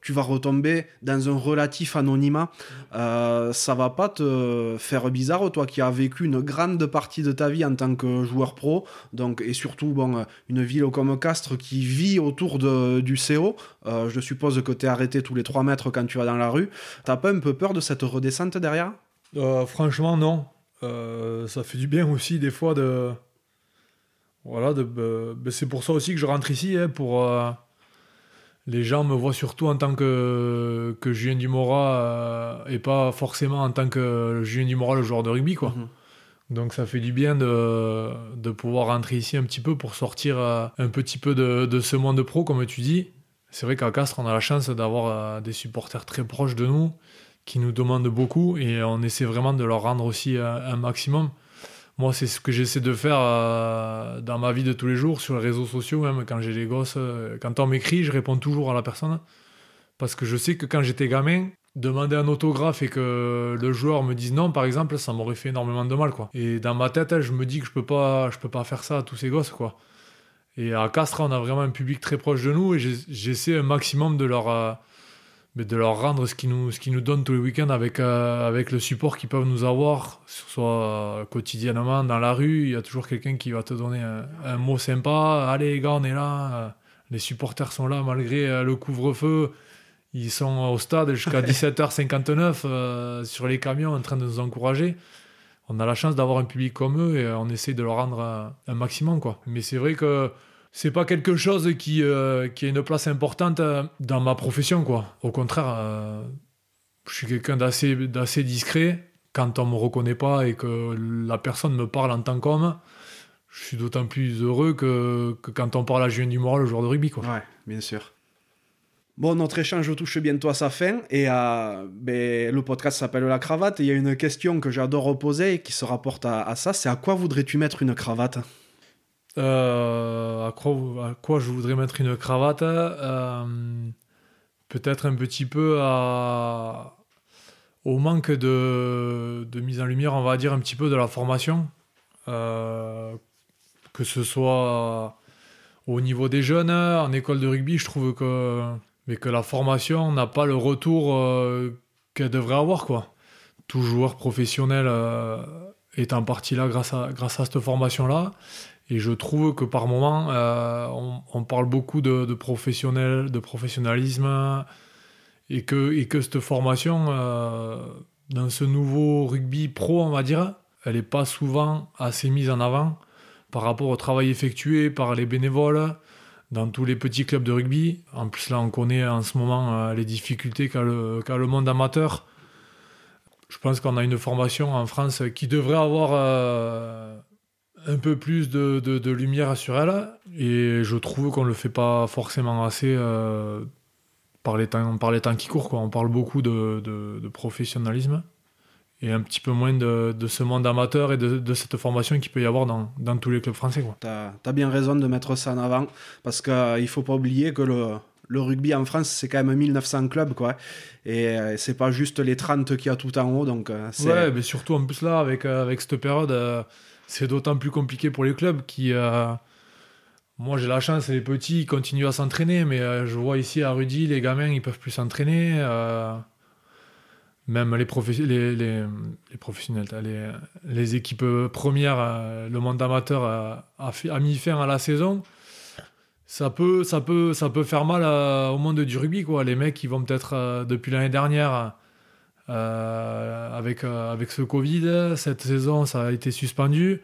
tu vas retomber dans un relatif anonymat, euh, ça va pas te faire bizarre, toi qui as vécu une grande partie de ta vie en tant que joueur pro, donc, et surtout bon, euh, une ville comme Castres qui vit autour du CO, je suppose que tu es arrêté tous les 3 mètres quand tu vas dans la rue, t'as pas un peu peur de cette redescente derrière? Franchement non. Ça fait du bien aussi des fois de voilà de, euh, ben, c'est pour ça aussi que je rentre ici hein, pour euh, les gens me voient surtout en tant que que Julien Dumora euh, et pas forcément en tant que Julien Dumora le joueur de rugby quoi. Mhm. Donc ça fait du bien de, de pouvoir rentrer ici un petit peu pour sortir euh, un petit peu de, de ce monde pro comme tu dis. C'est vrai qu'à Castres on a la chance d'avoir euh, des supporters très proches de nous qui nous demandent beaucoup et on essaie vraiment de leur rendre aussi un maximum. Moi, c'est ce que j'essaie de faire euh, dans ma vie de tous les jours, sur les réseaux sociaux, même quand j'ai les gosses. euh, quand on m'écrit, je réponds toujours à la personne. Parce que je sais que quand j'étais gamin, demander un autographe et que le joueur me dise non, par exemple, ça m'aurait fait énormément de mal. Quoi. Et dans ma tête, je me dis que je peux peux pas faire ça à tous ces gosses. Quoi. Et à Castres, on a vraiment un public très proche de nous et j'essaie un maximum de leur, euh, mais de leur rendre ce qu'ils nous, ce qu'ils nous donnent tous les week-ends avec, euh, avec le support qu'ils peuvent nous avoir, soit euh, quotidiennement dans la rue. Il y a toujours quelqu'un qui va te donner un, un mot sympa. Allez les gars, on est là. Euh, Les supporters sont là malgré le couvre-feu. Ils sont au stade jusqu'à 17h59 euh, sur les camions en train de nous encourager. On a la chance d'avoir un public comme eux et on essaie de leur rendre un, un maximum. Quoi. Mais c'est vrai que c'est pas quelque chose qui, euh, a une place importante euh, dans ma profession. Quoi. Au contraire, euh, je suis quelqu'un d'assez, d'assez discret. Quand on me reconnaît pas et que la personne me parle en tant qu'homme, je suis d'autant plus heureux que, quand on parle à Julien Dumora, le joueur de rugby. Quoi. Ouais, bien sûr. Bon, notre échange touche bientôt à sa fin et ben, le podcast s'appelle La cravate. Il y a une question que j'adore poser et qui se rapporte à ça c'est à quoi voudrais-tu mettre une cravate? Euh, à, quoi, je voudrais mettre une cravate Euh, Peut-être un petit peu au manque de, mise en lumière, on va dire, un petit peu de la formation. Euh, que ce soit au niveau des jeunes, en école de rugby, je trouve que, mais que la formation n'a pas le retour qu'elle devrait avoir. Quoi. Tout joueur professionnel est en partie là grâce à, grâce à cette formation-là. Et je trouve que par moment, euh, on, parle beaucoup de, de professionnel, de professionnalisme, et que, et que cette formation, euh, dans ce nouveau rugby pro, on va dire, elle n'est pas souvent assez mise en avant par rapport au travail effectué par les bénévoles dans tous les petits clubs de rugby. En plus, là, on connaît en ce moment euh, les difficultés qu'a le, monde amateur. Je pense qu'on a une formation en France qui devrait avoir un peu plus de, de- de lumière sur elle. Et je trouve qu'on ne le fait pas forcément assez euh, par, les temps, par les temps qui courent. Quoi. On parle beaucoup de, de- professionnalisme et un petit peu moins de, de ce monde amateur et de, de cette formation qu'il peut y avoir dans, dans tous les clubs français. T'as as bien raison de mettre ça en avant parce qu'il ne faut pas oublier que le, le rugby en France, c'est quand même 1900 clubs. Quoi. Et euh, c'est pas juste les 30 qu'il y a tout en haut. Donc, euh, Ouais, mais surtout en plus là, avec, euh, avec cette période, euh, c'est d'autant plus compliqué pour les clubs qui. euh, moi, j'ai la chance, les petits ils continuent à s'entraîner, mais euh, je vois ici à Rudy, les gamins, ils peuvent plus s'entraîner. euh, même les, professionnels, les, équipes premières, le monde amateur a, mis fin à la saison. Ça peut, faire mal au monde du rugby. Quoi. Les mecs, ils vont peut-être, depuis l'année dernière, avec, euh, avec ce Covid, cette saison, ça a été suspendu.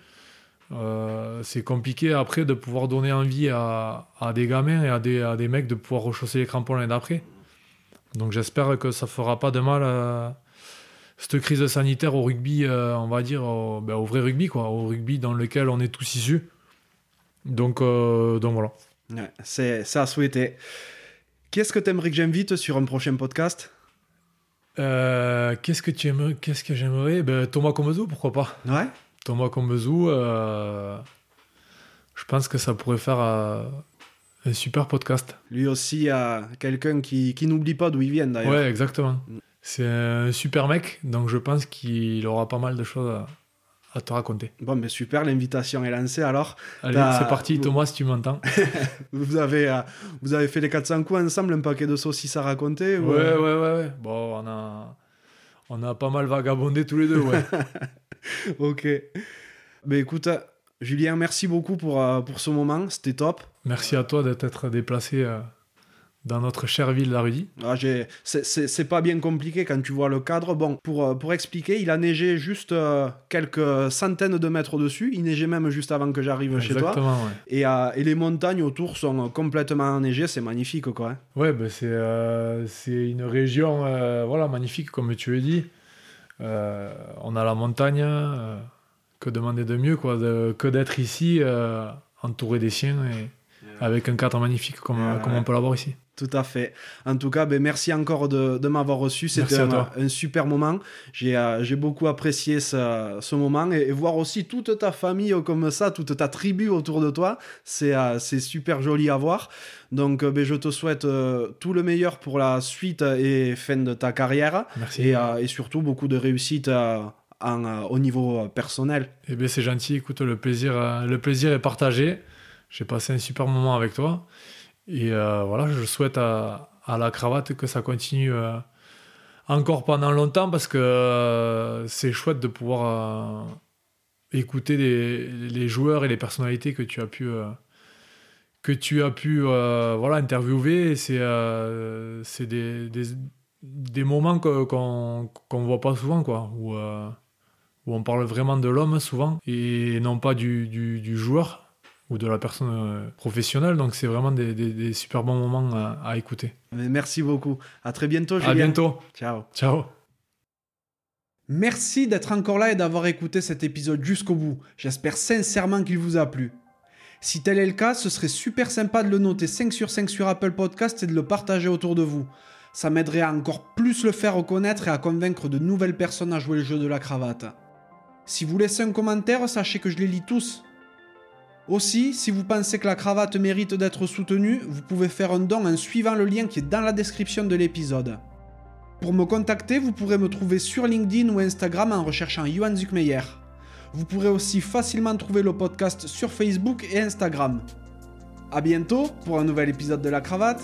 Euh, c'est compliqué après de pouvoir donner envie à, des gamins et à des, à des mecs de pouvoir rechausser les crampons l'année d'après. Donc j'espère que ça fera pas de mal euh, cette crise sanitaire au rugby, euh, on va dire, au, ben, au vrai rugby, quoi, au rugby dans lequel on est tous issus. Donc, euh, donc voilà. C'est à souhaiter. Qu'est-ce que tu aimerais que j'invite sur un prochain podcast? Euh, qu'est-ce que tu qu'est-ce que j'aimerais? Ben, Thomas Comezou, pourquoi pas? Ouais Thomas Combezou, euh, je pense que ça pourrait faire euh, un super podcast. Lui aussi, quelqu'un qui, qui n'oublie pas d'où il vient d'ailleurs. Ouais, exactement. C'est un super mec, donc je pense qu'il aura pas mal de choses à, à te raconter. Bon, mais super, l'invitation est lancée alors. Allez, c'est parti, Thomas, si tu m'entends. Vous avez, euh, vous avez fait les 400 coups ensemble, un paquet de saucisses à raconter ou- Ouais, ouais, ouais, ouais. Bon, on a, on a pas mal vagabondé tous les deux, ouais. Ok. Ben écoute, euh, Julien, merci beaucoup pour, euh, pour ce moment, c'était top. Merci à toi de t'être déplacé euh, dans notre chère ville, la Rudy. Ah, j'ai- c'est- pas bien compliqué quand tu vois le cadre. Bon, pour, euh, pour expliquer, il a neigé juste euh, quelques centaines de mètres dessus. Il neigeait même juste avant que j'arrive chez toi. Exactement, ouais. Et, euh, et les montagnes autour sont complètement enneigées, c'est magnifique quoi. hein. Ouais, ben c'est euh, c'est une région euh, voilà, magnifique, comme tu l'as dit. Euh, on a la montagne, euh, que demander de mieux quoi, de- que d'être ici, euh, entouré des siens et avec un cadre magnifique comme, Ouais. comme on peut l'avoir ici. Tout à fait. En tout cas, ben, merci encore de, de m'avoir reçu. C'était un, super moment. J'ai euh, j'ai beaucoup apprécié ce, ce moment et, et voir aussi toute ta famille comme ça, toute ta tribu autour de toi, c'est euh, super joli à voir. Donc, euh, ben, je te souhaite tout le meilleur pour la suite et fin de ta carrière Merci. et, et surtout beaucoup de réussite en, au niveau personnel. Eh bien, c'est gentil. Écoute, le plaisir, le plaisir est partagé. J'ai passé un super moment avec toi. Et euh, voilà, je souhaite à, la cravate que ça continue euh, encore pendant longtemps parce que euh, c'est chouette de pouvoir écouter les, joueurs et les personnalités que tu as pu, que tu as pu voilà, interviewer. C'est des, des, moments qu'on qu'on voit pas souvent, quoi, où, où on parle vraiment de l'homme souvent et non pas du, du joueur ou de la personne euh, professionnelle. Donc c'est vraiment des, des- des super bons moments à, à écouter. Merci beaucoup. À très bientôt, Julien. À bientôt. Ciao. Ciao. Merci d'être encore là et d'avoir écouté cet épisode jusqu'au bout. J'espère sincèrement qu'il vous a plu. Si tel est le cas, ce serait super sympa de le noter 5 sur 5 sur Apple Podcast et de le partager autour de vous. Ça m'aiderait à encore plus le faire reconnaître et à convaincre de nouvelles personnes à jouer le jeu de la cravate. Si vous laissez un commentaire, sachez que je les lis tous. Aussi, si vous pensez que la cravate mérite d'être soutenue, vous pouvez faire un don en suivant le lien qui est dans la description de l'épisode. Pour me contacter, vous pourrez me trouver sur LinkedIn ou Instagram en recherchant Johan Zuckmeyer. Vous pourrez aussi facilement trouver le podcast sur Facebook et Instagram. A bientôt pour un nouvel épisode de la cravate.